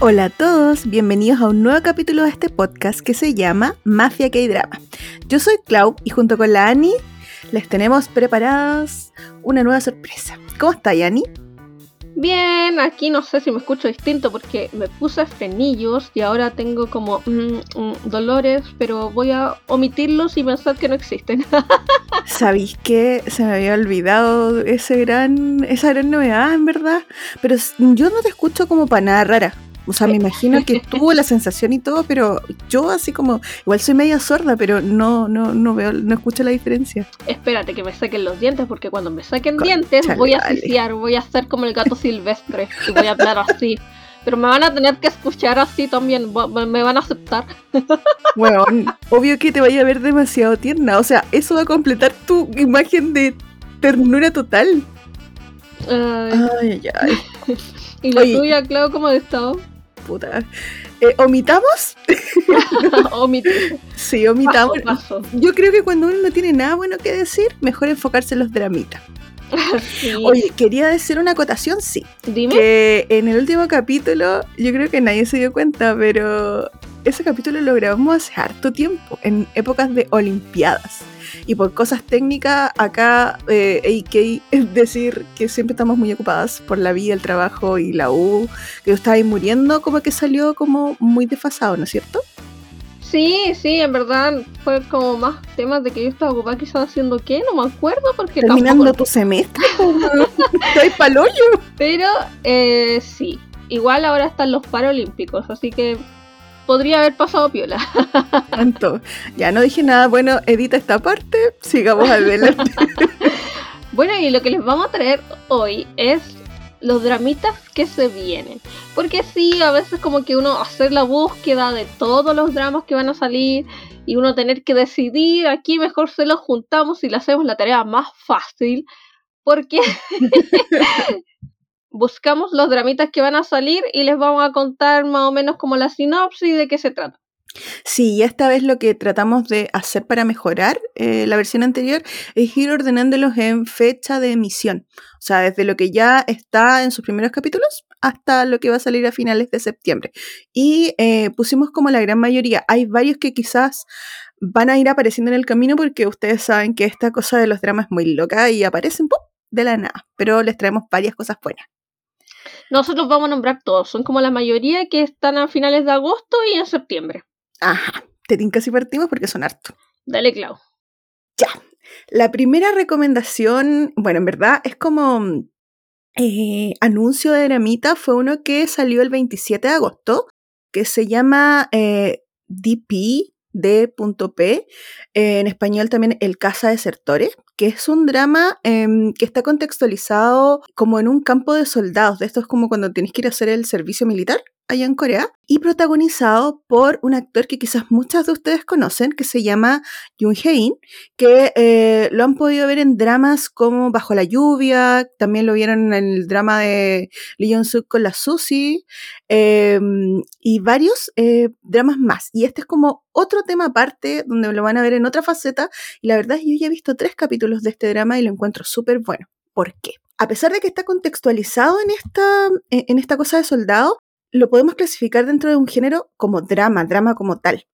Hola a todos, bienvenidos a un nuevo capítulo de este podcast que se llama Mafia K-Drama. Yo soy Clau y junto con la Ani les tenemos preparadas una nueva sorpresa. ¿Cómo está, Ani? Bien, aquí no sé si me escucho distinto porque me puse frenillos y ahora tengo como mm, mm, dolores, pero voy a omitirlos y pensar que no existen. ¿Sabéis que se me había olvidado ese gran, esa gran novedad, en verdad? Pero yo no te escucho como para nada rara. O sea, me imagino que tuvo la sensación y todo, pero yo así como, igual soy media sorda, pero no, no, no veo, no escucho la diferencia. Espérate que me saquen los dientes, porque cuando me saquen dientes voy a asfixiar, voy a hacer como el gato silvestre y voy a hablar así. Pero me van a tener que escuchar así también, me van a aceptar. Bueno, obvio que te vaya a ver demasiado tierna. O sea, eso va a completar tu imagen de ternura total. Ay, ay, ay. ¿Y la tuya, Clau, cómo ha estado? Eh, ¿Omitamos? Sí, omitamos. Yo creo que cuando uno no tiene nada bueno que decir, mejor enfocarse en los dramitas. Oye, quería decir una acotación, sí. Dime. Que en el último capítulo, yo creo que nadie se dio cuenta, pero ese capítulo lo grabamos hace harto tiempo, en épocas de Olimpiadas. Y por cosas técnicas, acá eh, AK es decir que siempre estamos muy ocupadas por la vida, el trabajo y la U, que yo estaba ahí muriendo, como que salió como muy desfasado, ¿no es cierto? Sí, sí, en verdad fue como más temas de que yo estaba ocupada quizás haciendo qué, no me acuerdo porque terminando tu semestre, estoy paloyo. Pero eh, sí, igual ahora están los Paralímpicos, así que podría haber pasado piola. Tanto. Ya no dije nada. Bueno, edita esta parte. Sigamos adelante. bueno, y lo que les vamos a traer hoy es los dramitas que se vienen. Porque sí, a veces como que uno hacer la búsqueda de todos los dramas que van a salir y uno tener que decidir, aquí mejor se los juntamos y le hacemos la tarea más fácil. Porque buscamos los dramitas que van a salir y les vamos a contar más o menos como la sinopsis de qué se trata. Sí, y esta vez lo que tratamos de hacer para mejorar eh, la versión anterior es ir ordenándolos en fecha de emisión. O sea, desde lo que ya está en sus primeros capítulos hasta lo que va a salir a finales de septiembre. Y eh, pusimos como la gran mayoría. Hay varios que quizás van a ir apareciendo en el camino porque ustedes saben que esta cosa de los dramas es muy loca y aparecen de la nada. Pero les traemos varias cosas buenas. Nosotros vamos a nombrar todos, son como la mayoría que están a finales de agosto y en septiembre. Ajá, te tinca si partimos porque son harto. Dale, Clau. Ya. La primera recomendación, bueno, en verdad es como eh, anuncio de Dramita, fue uno que salió el 27 de agosto, que se llama eh, DP, D.P, en español también El Casa Desertores, que es un drama em, que está contextualizado como en un campo de soldados. De esto es como cuando tienes que ir a hacer el servicio militar allá en Corea y protagonizado por un actor que quizás muchas de ustedes conocen, que se llama Yoon Hae-in, que eh, lo han podido ver en dramas como Bajo la lluvia, también lo vieron en el drama de Lee Jong-suk con la Susie, em, y varios eh, dramas más. Y este es como otro tema aparte, donde lo van a ver en otra faceta, y la verdad es que yo ya he visto tres capítulos de este drama y lo encuentro súper bueno. ¿Por qué? A pesar de que está contextualizado en esta, en esta cosa de soldado, lo podemos clasificar dentro de un género como drama, drama como tal.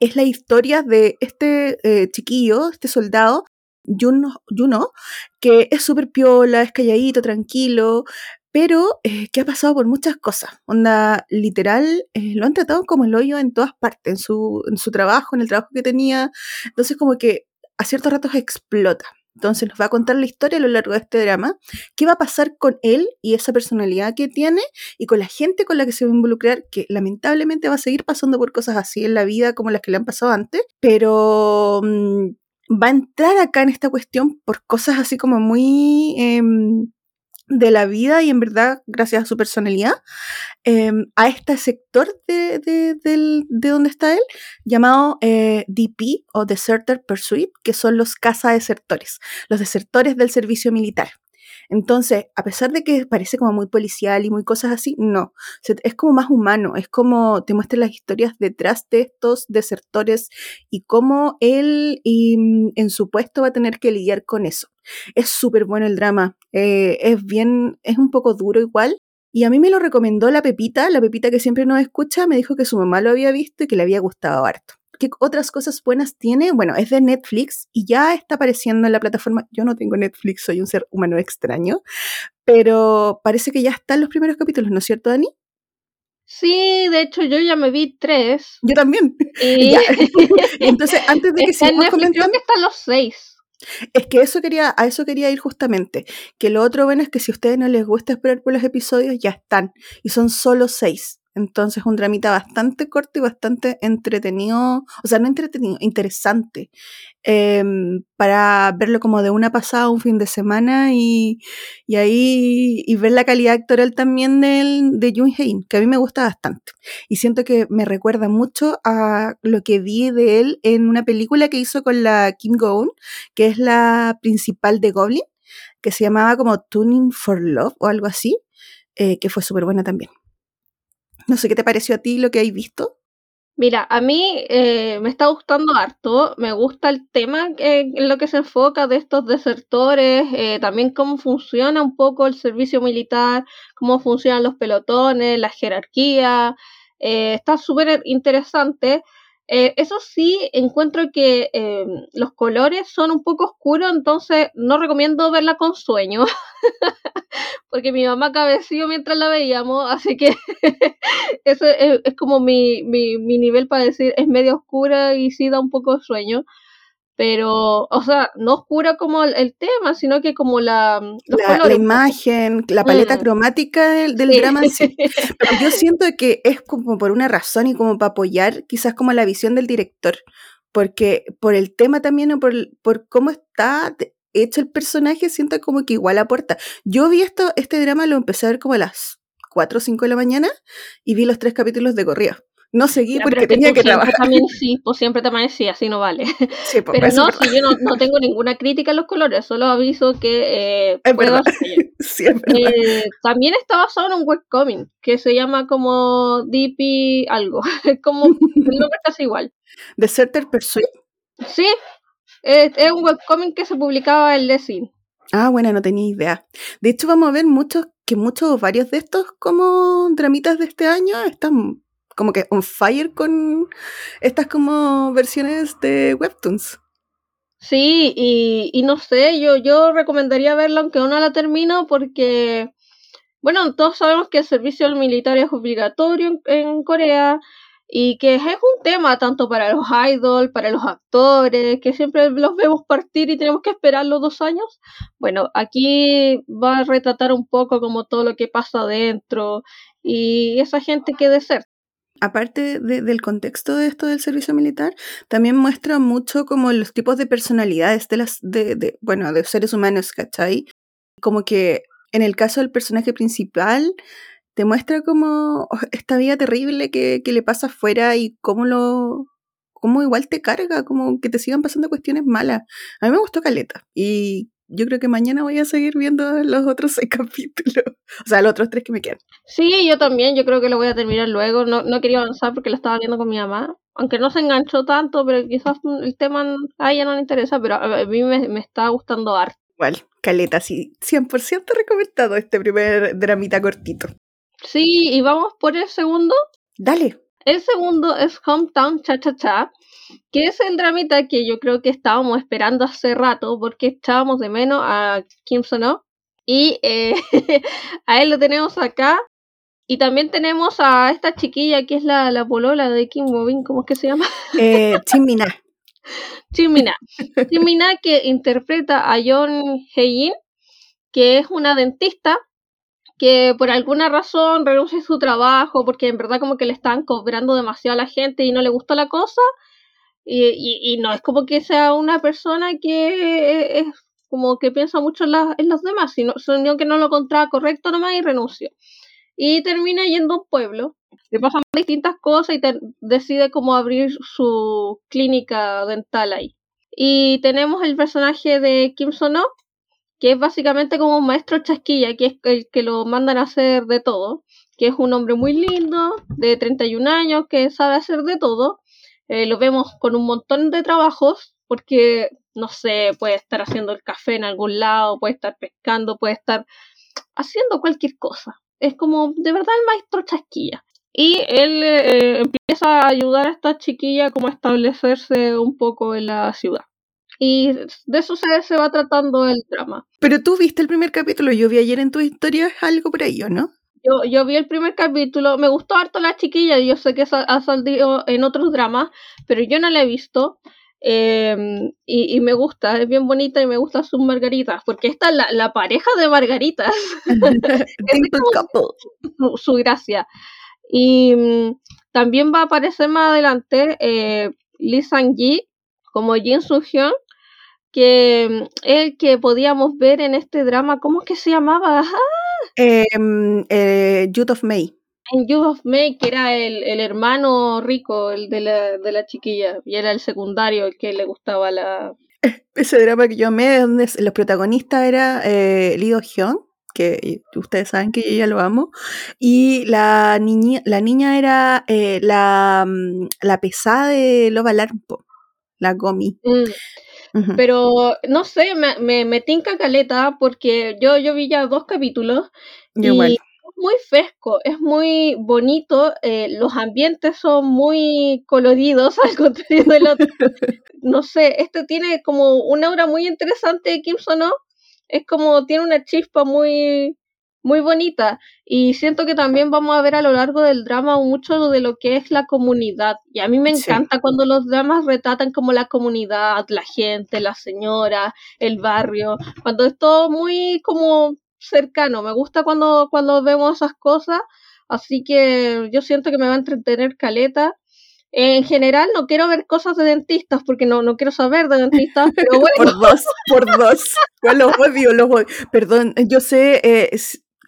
Es la historia de este eh, chiquillo, este soldado, Juno, que es súper piola, es calladito, tranquilo, pero eh, que ha pasado por muchas cosas. Onda, literal, eh, lo han tratado como el hoyo en todas partes, en su, en su trabajo, en el trabajo que tenía. Entonces, como que a ciertos ratos explota. Entonces nos va a contar la historia a lo largo de este drama, qué va a pasar con él y esa personalidad que tiene y con la gente con la que se va a involucrar, que lamentablemente va a seguir pasando por cosas así en la vida como las que le han pasado antes, pero mm, va a entrar acá en esta cuestión por cosas así como muy... Em, de la vida y en verdad, gracias a su personalidad, em, a este sector de, de, donde está él, llamado eh, DP o Deserter Pursuit, que son los caza desertores, los desertores del servicio militar. Entonces, a pesar de que parece como muy policial y muy cosas así, no, es como más humano, es como te muestran las historias detrás de estos desertores y cómo él mm, en su puesto va a tener que lidiar con eso. Es súper bueno el drama, eh, es bien, es un poco duro igual, Y a mí me lo recomendó la Pepita, la Pepita que siempre nos escucha, me dijo que su mamá lo había visto y que le había gustado harto. ¿Qué otras cosas buenas tiene? Bueno, es de Netflix y ya está apareciendo en la plataforma. Yo no tengo Netflix, soy un ser humano extraño, pero parece que ya están los primeros capítulos, ¿no es cierto, Dani? Sí, de hecho yo ya me vi tres. Yo también. Entonces, antes de que sigamos comentando... Creo que están los seis. Es que eso quería, a eso quería ir justamente. Que lo otro bueno es que si a ustedes no les gusta esperar por los episodios, ya están. Y son solo seis. Entonces, un dramita bastante corto y bastante entretenido, o sea, no entretenido, interesante, em, para verlo como de una pasada un fin de semana y, y ahí y ver la calidad actoral también del, de Jung Hein, que a mí me gusta bastante. Y siento que me recuerda mucho a lo que vi de él en una película que hizo con la Kim Go-eun, que es la principal de Goblin, que se llamaba como Tuning for Love o algo así, eh, que fue súper buena también. No sé qué te pareció a ti lo que hay visto. Mira, a mí eh, me está gustando harto, me gusta el tema en lo que se enfoca de estos desertores, eh, también cómo funciona un poco el servicio militar, cómo funcionan los pelotones, la jerarquía, eh, está súper interesante. Eh, eso sí, encuentro que los colores son un poco oscuros, entonces no recomiendo verla con sueño, porque mi mamá cabeció mientras la veíamos, así que eso es, es como mi, mi, mi, nivel para decir es medio oscura y sí da un poco de sueño pero, o sea, no oscura como el, tema, sino que como la, la, imagen, la paleta mm. cromática del, drama. Pero yo siento que es como por una razón y como para apoyar quizás como la visión del director, porque por el tema también o por, por cómo está hecho el personaje, siento como que igual aporta. Yo vi esto, este drama, lo empecé a ver como a las 4 o 5 de la mañana y vi los tres capítulos de corrido no seguí porque tenía que trabajar. También sí, pues siempre te amanecía, así no vale. Sí, pues, pero no, si yo no, no, tengo ninguna crítica a los colores, solo aviso que eh, sí, es eh, también está basado en un webcomic que se llama como DP algo, como el nombre es casi igual. Deserter Pursuit. Sí, es, es un webcomic que se publicaba en Lessing. Ah, bueno, no tenía idea. De hecho, vamos a ver muchos, que muchos, varios de estos como dramitas de este año están como que on fire con estas como versiones de webtoons. Sí, y, y no sé, yo, yo recomendaría verla aunque no la termino porque, bueno, todos sabemos que el servicio militar es obligatorio en, Corea y que es un tema tanto para los idols, para los actores, que siempre los vemos partir y tenemos que esperar los dos años. Bueno, aquí va a retratar un poco como todo lo que pasa adentro y esa gente que deserta aparte del contexto de esto del servicio militar, también muestra mucho como los tipos de personalidades de las, de, bueno, de seres humanos, ¿cachai? Como que en el caso del personaje principal, te muestra como oh, esta vida terrible que, que le pasa afuera y cómo lo, cómo igual te carga, como que te sigan pasando cuestiones malas. A mí me gustó Caleta y yo creo que mañana voy a seguir viendo los otros seis capítulos. O sea, los otros tres que me quedan. Sí, yo también. Yo creo que lo voy a terminar luego. No, no quería avanzar porque lo estaba viendo con mi mamá. Aunque no se enganchó tanto, pero quizás el tema a ella no le interesa, pero a mí me, me está gustando harto. Igual, caleta, sí. 100% recomendado este primer dramita cortito. Sí, y vamos por el segundo. Dale. El segundo es Hometown Cha Cha Cha que es el dramita que yo creo que estábamos esperando hace rato porque echábamos de menos a Kim Sono y eh, a él lo tenemos acá y también tenemos a esta chiquilla que es la, la polola de Kim Bobin, ¿cómo es que se llama? Eh, Chimina. Chimina. Chimina que interpreta a John Heijin, que es una dentista que por alguna razón renuncia a su trabajo porque en verdad como que le están cobrando demasiado a la gente y no le gustó la cosa y, y, no es como que sea una persona que es como que piensa mucho en, en los demás, sino, sino, que no lo encontraba correcto nomás y renunció. Y termina yendo a un pueblo, le pasan distintas cosas y decide cómo abrir su clínica dental ahí. Y tenemos el personaje de Kim Sono, que es básicamente como un maestro chasquilla, que es el que lo mandan a hacer de todo, que es un hombre muy lindo, de 31 años, que sabe hacer de todo, eh, lo vemos con un montón de trabajos, porque, no sé, puede estar haciendo el café en algún lado, puede estar pescando, puede estar haciendo cualquier cosa. es como de verdad el maestro chasquilla. Y él eh, empieza a ayudar a esta chiquilla como a establecerse un poco en la ciudad. Y de eso se, se va tratando el drama. Pero tú viste el primer capítulo, yo vi ayer en tu historia algo por ahí, ¿o no? Yo, yo vi el primer capítulo, me gustó harto la chiquilla, yo sé que ha salido en otros dramas, pero yo no la he visto. Em, y, me gusta, es bien bonita y me gusta sus margaritas, porque esta es la, pareja de margaritas. su, su, gracia. Y mm, también va a aparecer más adelante eh, Lee Sang-ji como Jin Soo-hyun, que mm, el que podíamos ver en este drama, ¿cómo es que se llamaba? ¡Ah! Eh, Youth of May. En Youth of May, que era el, el hermano rico, el de la, de la chiquilla, y era el secundario, el que le gustaba la... Ese drama que yo amé, donde los protagonistas era eh, Lee Do-hyun, que ustedes saben que yo ya lo amo, y la niña, la niña era eh, la, mm, la pesada de Loba Larpo, la Gomi. Mm. Pero no sé, me, me, me, tinca caleta porque yo, yo vi ya dos capítulos y es muy fresco, es muy bonito, eh, los ambientes son muy coloridos al contrario del otro. no sé, este tiene como una aura muy interesante de Kim Sono es como tiene una chispa muy muy bonita y siento que también vamos a ver a lo largo del drama mucho de lo que es la comunidad y a mí me encanta cuando los dramas retratan como la comunidad, la gente, la señora, el barrio, cuando es todo muy como cercano, me gusta cuando cuando vemos esas cosas, así que yo siento que me va a entretener caleta en general no quiero ver cosas de dentistas porque no, no quiero saber de dentistas, pero bueno. por dos, por dos. los odio, los odio. Perdón, yo sé, eh,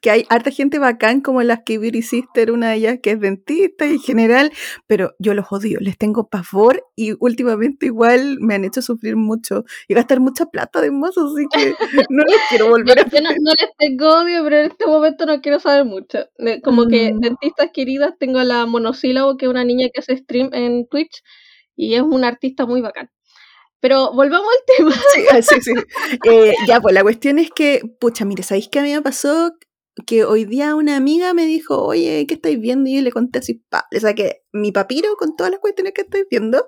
que hay harta gente bacán como las que Beauty Sister, una de ellas que es dentista en general, pero yo los odio, les tengo pavor y últimamente igual me han hecho sufrir mucho y gastar mucha plata de mozo, así que no les quiero volver a no, no, les tengo odio, pero en este momento no quiero saber mucho. Como que mm. dentistas queridas, tengo a la monosílabo, que es una niña que hace stream en Twitch y es una artista muy bacán. Pero volvamos al tema. Sí, ah, sí, sí. Eh, ya, pues la cuestión es que, pucha, mire, ¿sabéis qué a mí me pasó? Que hoy día una amiga me dijo, oye, ¿qué estáis viendo? Y yo le conté así, pa, le saqué mi papiro con todas las cuestiones que estáis viendo.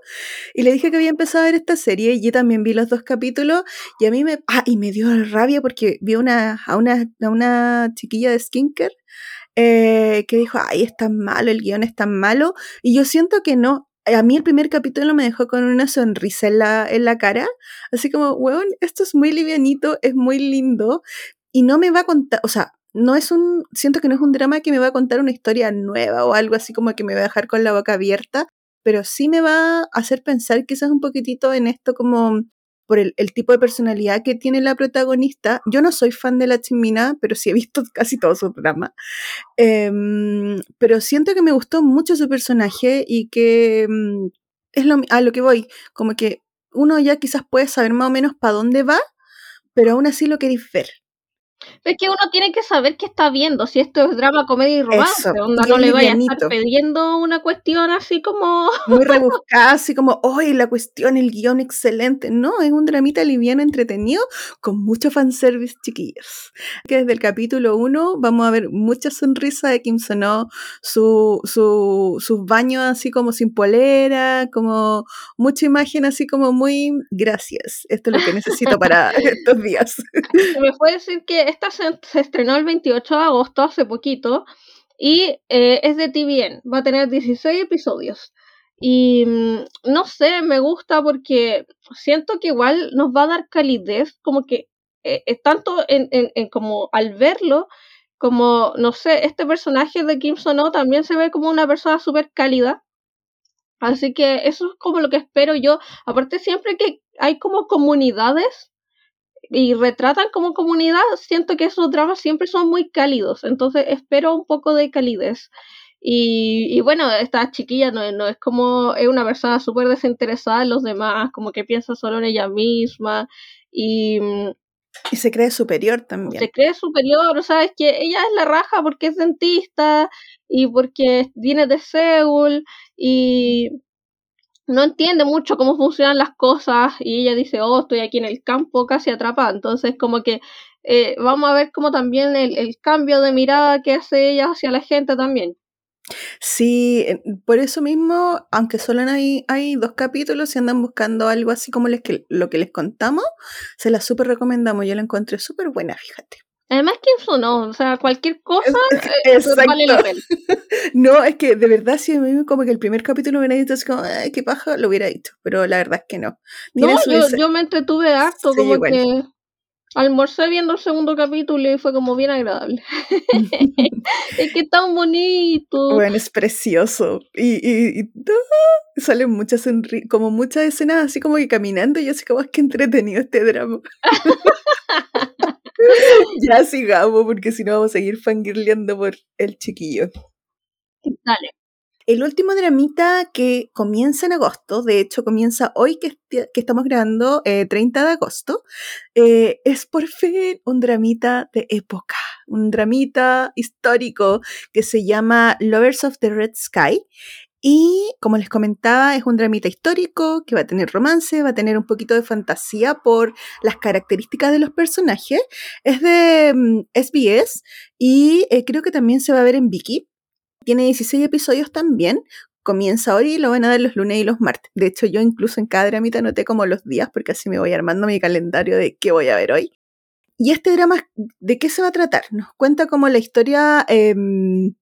Y le dije que había empezado a ver esta serie y yo también vi los dos capítulos. Y a mí me, ah, y me dio rabia porque vi una, a, una, a una chiquilla de skincare eh, que dijo, ay, es tan malo, el guion es tan malo y yo siento que no, a mí el primer capítulo me dejó con una sonrisa en la, en la cara, así como, weón, esto es muy livianito, es muy lindo, y no me va a contar, o sea, no es un, siento que no es un drama que me va a contar una historia nueva o algo así como que me va a dejar con la boca abierta, pero sí me va a hacer pensar quizás un poquitito en esto como por el, tipo de personalidad que tiene la protagonista. Yo no soy fan de la Chimina, pero sí he visto casi todo su drama. Em, pero siento que me gustó mucho su personaje y que mm, es lo, a lo que voy, como que uno ya quizás puede saber más o menos para dónde va, pero aún así lo queréis ver. Es que uno tiene que saber qué está viendo, si esto es drama, comedia y romance, no le vaya a estar pidiendo una cuestión así como... Muy rebuscada, así como, hoy la cuestión, el guion excelente. No, es un dramita liviano, entretenido, con mucho fanservice, chiquillos. Que desde el capítulo 1 vamos a ver mucha sonrisa de Kim Sono, su, su, sus baños así como sin polera, como mucha imagen así como muy, gracias, esto es lo que necesito para estos días. ¿Me puede decir que esta se, estrenó el 28 de agosto, hace poquito, y eh, es de TVN, va a tener 16 episodios. Y mm, no sé, me gusta porque siento que igual nos va a dar calidez, como que eh, es tanto en, como al verlo, como, no sé, este personaje de Kim Sono también se ve como una persona súper cálida. Así que eso es como lo que espero yo. Aparte, siempre que hay como comunidades y retratan como comunidad, siento que esos dramas siempre son muy cálidos, entonces espero un poco de calidez. Y, y bueno, esta chiquilla no, no, es como, es una persona súper desinteresada en los demás, como que piensa solo en ella misma y... Y se cree superior también. Se cree superior, o sea, es que ella es la raja porque es dentista y porque viene de Seúl y no entiende mucho cómo funcionan las cosas y ella dice, oh, estoy aquí en el campo casi atrapada. Entonces, como que eh, vamos a ver como también el, el cambio de mirada que hace ella hacia la gente también. Sí, eh, por eso mismo, aunque solo hay, hay dos capítulos y andan buscando algo así como les que, lo que les contamos, se la súper recomendamos. Yo la encontré súper buena, fíjate. Además que eso no, o sea, cualquier cosa Es- eh, vale la pena. No, es que de verdad, si a mí como que el primer capítulo me hubiera dicho así como, ay, qué paja, lo hubiera dicho. Pero la verdad es que no. No, yo, me entretuve harto, Sí, como igual. que almorcé viendo el segundo capítulo y fue como bien agradable. es que es tan bonito. Bueno, es precioso. Y, y, y ¡ah! salen muchas como muchas escenas así como que caminando y así como es que entretenido este drama. ya sigamos porque si no vamos a seguir fangirleando por el chiquillo. Dale. El último dramita que comienza en agosto, de hecho comienza hoy que, que estamos grabando, eh, 30 de agosto, eh, es por fin un dramita de época, un dramita histórico que se llama Lovers of the Red Sky. Y como les comentaba, es un dramita histórico que va a tener romance, va a tener un poquito de fantasía por las características de los personajes. Es de mm, SBS y eh, creo que también se va a ver en Viki. Tiene 16 episodios también. Comienza hoy y lo van a dar los lunes y los martes. De hecho, yo incluso en cada dramita anoté como los días porque así me voy armando mi calendario de qué voy a ver hoy. Y este drama, ¿de qué se va a tratar? Nos cuenta como la historia em,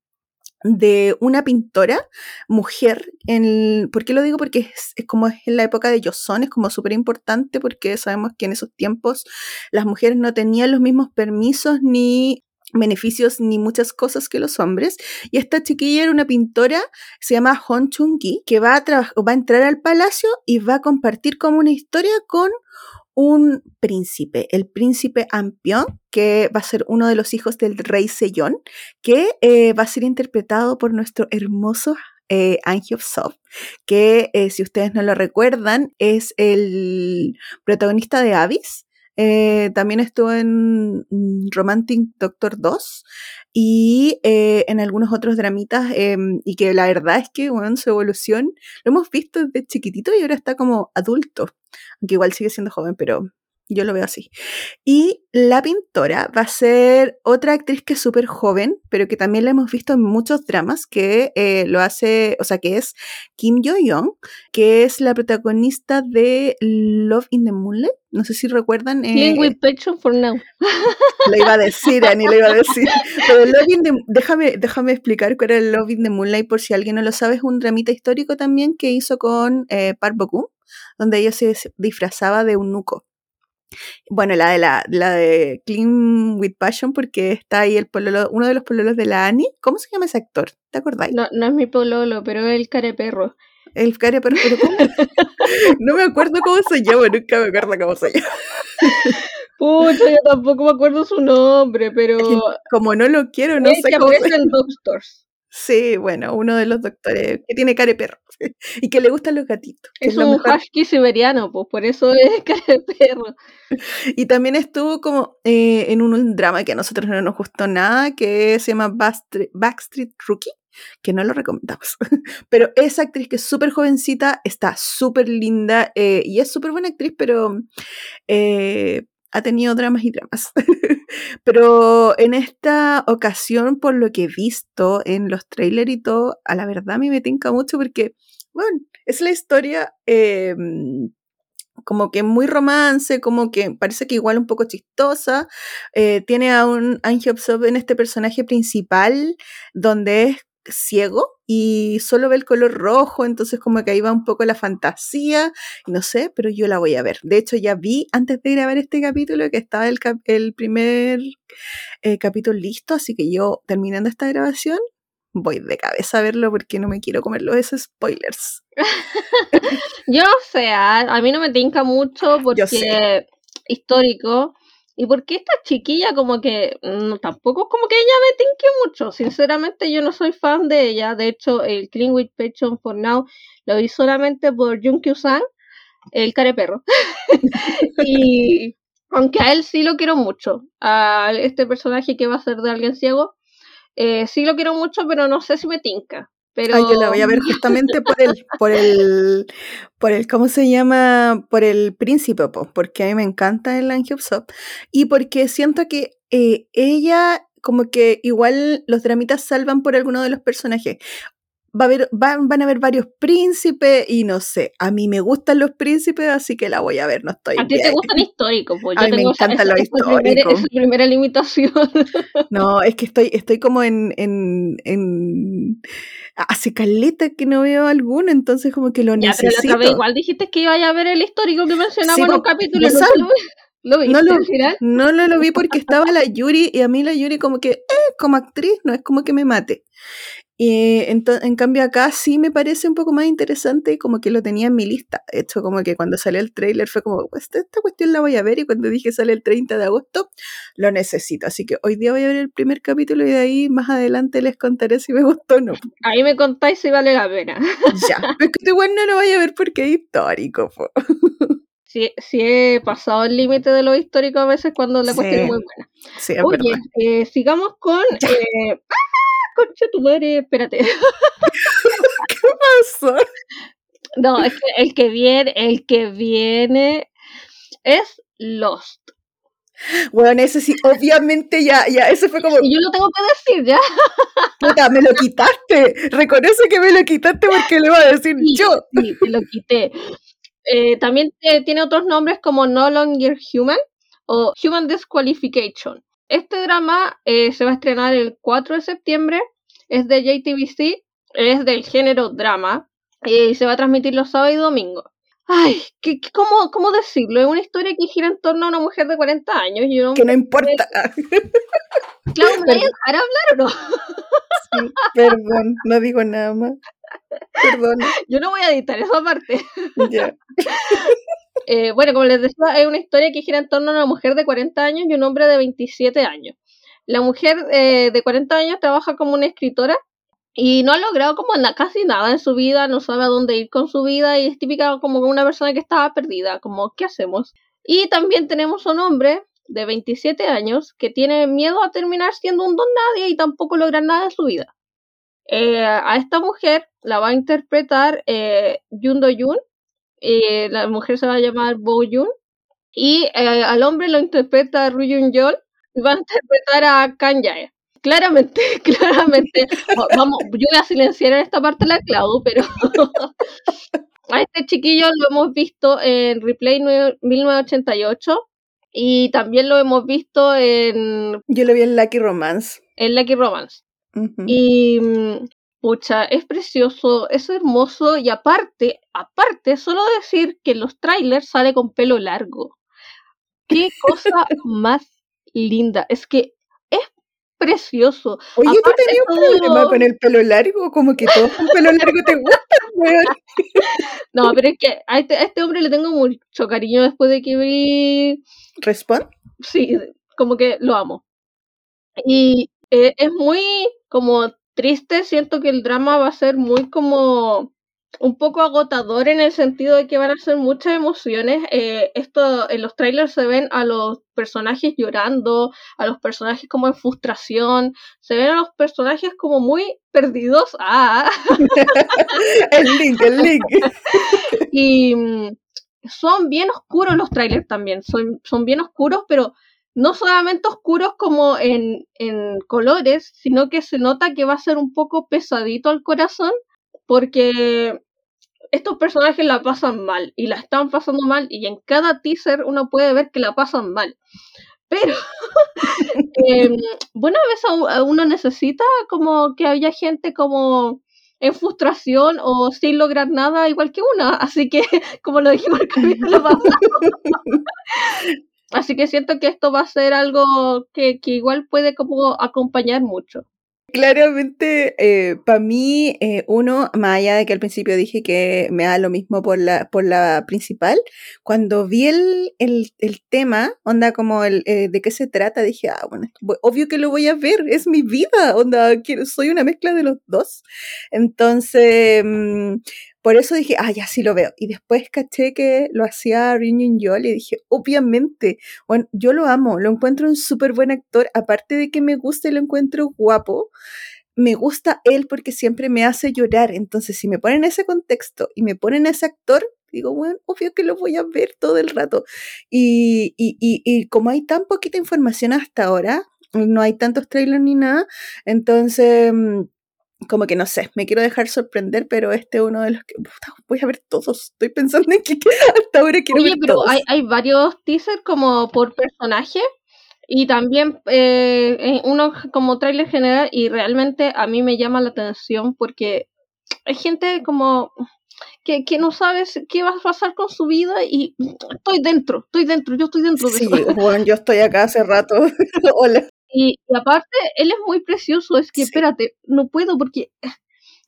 de una pintora, mujer, en, ¿por qué lo digo? Porque es, como es en la época de Joseon, es como súper importante porque sabemos que en esos tiempos las mujeres no tenían los mismos permisos ni beneficios ni muchas cosas que los hombres. Y esta chiquilla era una pintora, se llama Hon Chung-gi, que va a, va a entrar al palacio y va a compartir como una historia con un príncipe, el príncipe Ampion, que va a ser uno de los hijos del rey Sejong, que eh, va a ser interpretado por nuestro hermoso eh, Hyuk-sop, que eh, si ustedes no lo recuerdan, es el protagonista de Abyss. Eh, también estuvo en mm, Romantic Doctor 2 y eh, en algunos otros dramitas em, y que la verdad es que bueno, su evolución lo hemos visto desde chiquitito y ahora está como adulto, aunque igual sigue siendo joven, pero yo lo veo así. Y la pintora va a ser otra actriz que es súper joven, pero que también la hemos visto en muchos dramas, que eh, lo hace, o sea, que es Kim Yo-young, que es la protagonista de Love in the Moonlight. No sé si recuerdan. eh, with Passion for now. lo iba a decir, Ani, lo iba a decir. Pero Love in the- déjame, déjame explicar cuál era el Love in the Moonlight, por si alguien no lo sabe, es un dramita histórico también que hizo con eh, Park Bo-gum, donde ella se disfrazaba de un nuco. Bueno, la de la, la de Clean with Passion, porque está ahí el pololo, uno de los pololos de la Annie. ¿Cómo se llama ese actor? ¿Te acordáis? No, no es mi pololo, pero es el careperro. El cara, pero, ¿cómo? no me acuerdo cómo se llama, nunca me acuerdo cómo se llama. Pucha, yo tampoco me acuerdo su nombre, pero Como no lo quiero, no es sé que cómo se aparece en Doctors. Sí, bueno, uno de los doctores que tiene cara de perro y que le gustan los gatitos. Es un husky siberiano, pues por eso es careperro. Y también estuvo como eh, en un, un drama que a nosotros no nos gustó nada, que se llama Backstreet, Backstreet Rookie, que no lo recomendamos. Pero esa actriz que es súper jovencita, está súper linda eh, y es súper buena actriz, pero eh, ha tenido dramas y dramas. Pero en esta ocasión, por lo que he visto en los trailers y todo, a la verdad a mí me tinca mucho porque, bueno, es la historia eh, como que muy romance, como que parece que igual un poco chistosa. Eh, tiene a un Ang Hyuk-sop en este personaje principal, donde es ciego y solo ve el color rojo, entonces como que ahí va un poco la fantasía, no sé, pero yo la voy a ver. De hecho, ya vi antes de grabar este capítulo que estaba el, cap- el primer eh, capítulo listo, así que yo terminando esta grabación voy de cabeza a verlo porque no me quiero comer los spoilers. Yo no sé, a, mí no me tinca mucho porque histórico. Y porque esta chiquilla como que no, tampoco es como que ella me tinque mucho. Sinceramente yo no soy fan de ella. De hecho, el Clean with Passion for Now lo vi solamente por Junkyu-san, el careperro. y aunque a él sí lo quiero mucho, a este personaje que va a ser de alguien ciego, eh, sí lo quiero mucho, pero no sé si me tinca. Pero... Ah, yo la voy a ver justamente por el, por el, por el, ¿cómo se llama? Por el príncipe, po, porque a mí me encanta el Angel Sop y porque siento que eh, ella como que igual los dramitas salvan por alguno de los personajes va a haber, van, van a haber varios príncipes y no sé, a mí me gustan los príncipes, así que la voy a ver, no estoy A ti te gustan históricos, pues A yo mí me tengo los esa primera- históricos. esa primera limitación. No, es que estoy, estoy como en, en, en hace caleta que no veo alguno, entonces como que lo ya, pero la necesito. otra vez igual dijiste que iba a ver el histórico que mencionamos Sí, en un capítulo. Lo ¿no sabe. lo, lo viste No lo- al final? No, no lo vi porque estaba la Yuri y a mí la Yuri como que, eh, como actriz, no es como que me mate. Y ento- en cambio acá sí me parece un poco más interesante y como que lo tenía en mi lista. De hecho, como que cuando salió el tráiler fue como, "Pues, esta, esta cuestión la voy a ver y cuando dije sale el 30 de agosto, lo necesito. Así que hoy día voy a ver el primer capítulo y de ahí más adelante les contaré si me gustó o no. Ahí me contáis si vale la pena. ya, pero es que igual no lo voy a ver porque es histórico. po. Si, si he pasado el límite de lo histórico a veces cuando la Sí, cuestión es muy buena. Sí, es Oye, verdad. eh, sigamos con... Eh, ¡Ah! Concha tu madre, espérate. Pasó. No, es que el que viene, el que viene es Lost. Bueno, ese sí, obviamente ya, ya, ese fue como, Y yo lo tengo que decir ya. Puta, me lo quitaste. Reconoce que me lo quitaste porque le iba a decir Sí, yo. sí, te lo quité. Eh, también eh, tiene otros nombres como No Longer Human o Human Disqualification. Este drama eh, se va a estrenar el 4 de septiembre, es de JTBC, es del género drama y se va a transmitir los sábados y domingos. Ay, ¿qué, qué- cómo, ¿cómo decirlo? Es una historia que gira en torno a una mujer de 40 años y Que no importa. Claro, ¿me vais a dejar hablar o no? Sí, perdón, no digo nada más. Perdón. Yo no voy a editar esa parte. Ya. Eh, bueno, como les decía, es una historia que gira en torno a una mujer de 40 años y un hombre de 27 años. La mujer eh, de 40 años trabaja como una escritora y no ha logrado como na- casi nada en su vida, no sabe a dónde ir con su vida y es típica como una persona que estaba perdida, como ¿qué hacemos? Y también tenemos a un hombre de 27 años que tiene miedo a terminar siendo un don nadie y tampoco lograr nada en su vida. Eh, a esta mujer la va a interpretar eh, Yoon Do Yoon, eh, la mujer se va a llamar Bo Yoon, y eh, al hombre lo interpreta Roo Yoon Yeol, y va a interpretar a Kang Jae. Claramente, claramente, va- vamos, yo voy a silenciar en esta parte la Clau, pero a este chiquillo lo hemos visto en Replay nue- 1988 y también lo hemos visto en, Yo lo vi en Lucky Romance. en Lucky Romance. Y mm, pucha, es precioso, es hermoso y aparte, aparte, solo decir que en los trailers sale con pelo largo. Qué cosa más linda. Es que precioso. Oye, ¿tú aparte tenías un todo- problema con el pelo largo? Como que todo con pelo largo te gusta, weón. No, pero es que a este, a este hombre le tengo mucho cariño después de que vi ¿Respawn? sí, como que lo amo. Y eh, es muy como triste, siento que el drama va a ser muy como un poco agotador en el sentido de que van a ser muchas emociones. Eh, esto en los trailers se ven a los personajes llorando, a los personajes como en frustración, se ven a los personajes como muy perdidos. Ah, El link, el link. y mm, son bien oscuros los trailers también, son, son bien oscuros, pero no solamente oscuros como en, en colores, sino que se nota que va a ser un poco pesadito al corazón, porque estos personajes la pasan mal y la están pasando mal, y en cada teaser uno puede ver que la pasan mal. Pero, em, bueno, a veces uno necesita como que haya gente como en frustración o sin lograr nada igual que una. Así que, como lo dijimos el capítulo pasado. Así que siento que esto va a ser algo que, que igual puede como acompañar mucho. Claramente, para mí, eh, uno, más allá de que al principio dije que me da lo mismo por la, por la principal, cuando vi el, el, tema, onda como el eh, de qué se trata, dije, ah, bueno, bu- obvio que lo voy a ver, es mi vida, onda, quiero, soy una mezcla de los dos. Entonces, mm, por eso dije, ah, ya sí lo veo. Y después caché que lo hacía Reunion Yol y dije, obviamente, bueno, yo lo amo, lo encuentro un súper buen actor, aparte de que me gusta y lo encuentro guapo. me gusta él porque siempre me hace llorar. Entonces, si me ponen ese contexto y me ponen ese actor, digo, bueno, obvio que lo voy a ver todo el rato. Y, y, y, y como hay tan poquita información hasta ahora, no hay tantos trailers ni nada, entonces mm, como que no sé, me quiero dejar sorprender, pero este es uno de los que voy a ver todos. Estoy pensando en que hasta ahora quiero Oye, ver pero todos. hay, hay varios teasers como por personaje y también eh, en uno como tráiler general y realmente a mí me llama la atención porque hay gente como que, que no sabes qué va a pasar con su vida y estoy dentro, estoy dentro, yo estoy dentro de Sí, eso. bueno, yo estoy acá hace rato. Hola. Y, y aparte, él es muy precioso, es que Sí. espérate, no puedo porque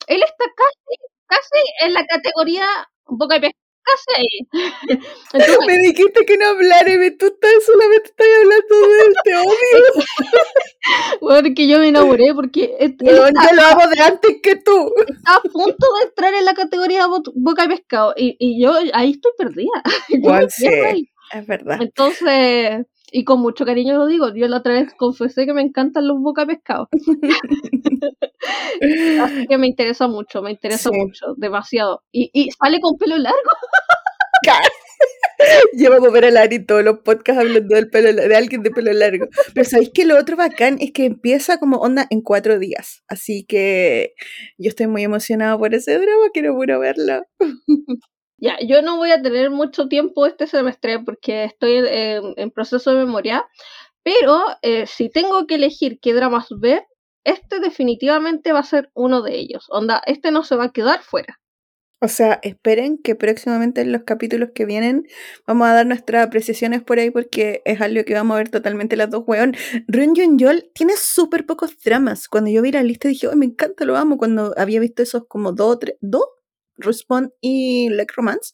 él está casi, casi en la categoría boca de pescado, casi ahí. Entonces, Me dijiste que no hablara y me- tú estás, solamente estás hablando de él, te odio. bueno, que yo me enamoré porque él está, lo hago de antes que tú. está a punto de entrar en la categoría bo- boca de pescado y, y yo ahí estoy perdida. Yo sí, es verdad. Entonces, y con mucho cariño lo digo, yo la otra vez confesé que me encantan los boca de pescado. Así que me interesa mucho, me interesa Sí. mucho, demasiado. Y, y sale con pelo largo. Llevamos a ver a Lari todos los podcasts hablando del pelo, de alguien de pelo largo. Pero sabéis que lo otro bacán es que empieza como onda en cuatro días. Así que yo estoy muy emocionada por ese drama, quiero puro verlo. Ya, yo no voy a tener mucho tiempo este semestre porque estoy en, proceso de memoria, pero eh, si tengo que elegir qué dramas ver, este definitivamente va a ser uno de ellos. Onda, este no se va a quedar fuera. O sea, esperen que próximamente en los capítulos que vienen vamos a dar nuestras apreciaciones por ahí porque es algo que vamos a ver totalmente las dos, weón. Run Yol tiene súper pocos dramas. Cuando yo vi la lista dije, oh, me encanta, lo amo. Cuando había visto esos como dos, tres, dos, Respawn y Like Romance,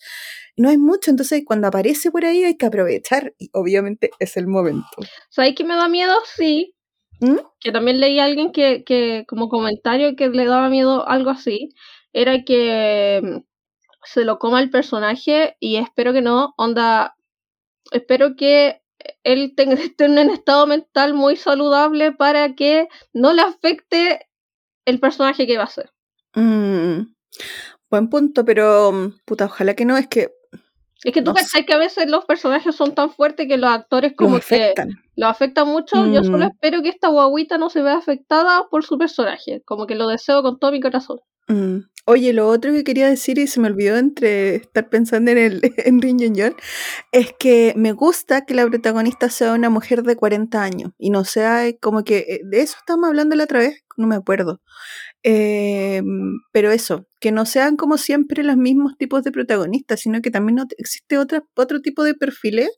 no hay mucho. Entonces, cuando aparece por ahí hay que aprovechar y obviamente es el momento. ¿Sabéis que me da miedo? Sí. ¿Mm? Que también leí a alguien que, que como comentario que le daba miedo algo así. Era que mm, se lo coma el personaje y espero que no. Onda, espero que él tenga, esté en un estado mental muy saludable para que no le afecte el personaje que va a ser. Mm, buen punto, pero mm, puta, ojalá que no, es que Es que tú No cachai que a veces los personajes son tan fuertes que los actores los como que afectan. lo afecta mucho. Yo solo Mm. espero que esta guaguita no se vea afectada por su personaje. Como que lo deseo con todo mi corazón. Mm. Oye, lo otro que quería decir y se me olvidó entre estar pensando en el en Rin es que me gusta que la protagonista sea una mujer de 40 años y no sea como que eh, de eso estábamos hablando la otra vez, no me acuerdo. Eh, pero eso, que no sean como siempre los mismos tipos de protagonistas, sino que también existe otra, otro tipo de perfiles.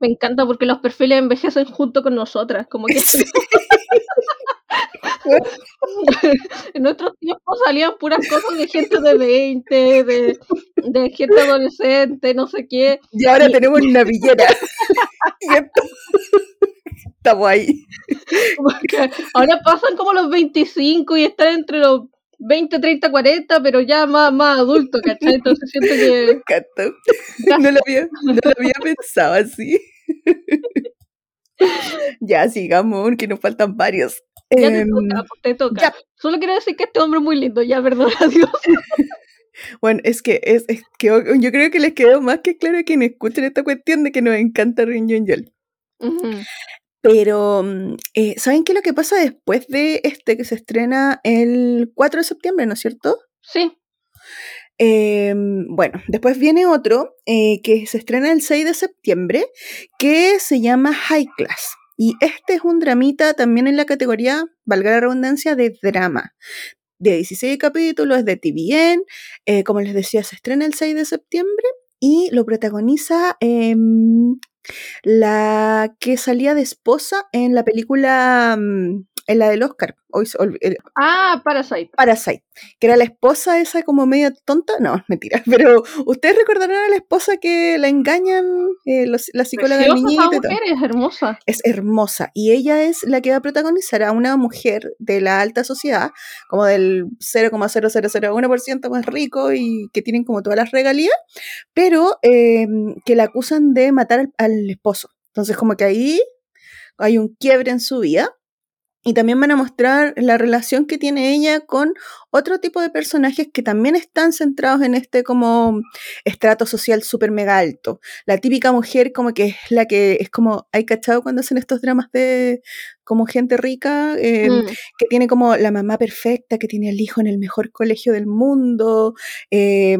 Me encanta porque los perfiles envejecen junto con nosotras. Como que en nuestros tiempos salían puras cosas de gente de 20, de, de gente adolescente, no sé qué. Y ahora Y- tenemos una villera. Estamos ahí. Que ahora pasan como los 25 y están entre los 20, 30, 40, pero ya más, más adultos, ¿cachai? Entonces siento Me que encanta. No lo había, no lo había pensado así. ya, sigamos, porque nos faltan varios. ya te Em, toca, pues, te toca. ya. Solo quiero decir que este hombre es muy lindo, ya, perdón, adiós. bueno, es que, es, es que yo creo que les quedó más que claro a quienes escuchen esta cuestión de que nos encanta Rin Yun Yol. Pero, mm, eh, ¿saben qué es lo que pasa después de este que se estrena el 4 de septiembre, ¿no es cierto? Sí, Eh, bueno, después viene otro eh, que se estrena el 6 de septiembre que se llama High Class. Y este es un dramita también en la categoría, valga la redundancia, de drama. De 16 capítulos, es de TVN. eh, como les decía, se estrena el 6 de septiembre y lo protagoniza em, la que salía de esposa en la película, mm, en la del Oscar. Hoy el- Ah, Parasite. Parasite, que era la esposa esa como media tonta, no, mentira, pero ustedes recordarán a la esposa que la engañan, eh, los- la psicóloga del niñito mujer, es hermosa. Es hermosa y ella es la que va a protagonizar a una mujer de la alta sociedad, como del 0,0001% más rico y que tienen como todas las regalías, pero eh, que la acusan de matar al, al esposo. Entonces como que ahí hay un quiebre en su vida Y también van a mostrar la relación que tiene ella con otro tipo de personajes que también están centrados en este como estrato social súper mega alto. La típica mujer como que es la que es como, hay cachado cuando hacen estos dramas de como gente rica, eh, Mm. que tiene como la mamá perfecta, que tiene al hijo en el mejor colegio del mundo, eh,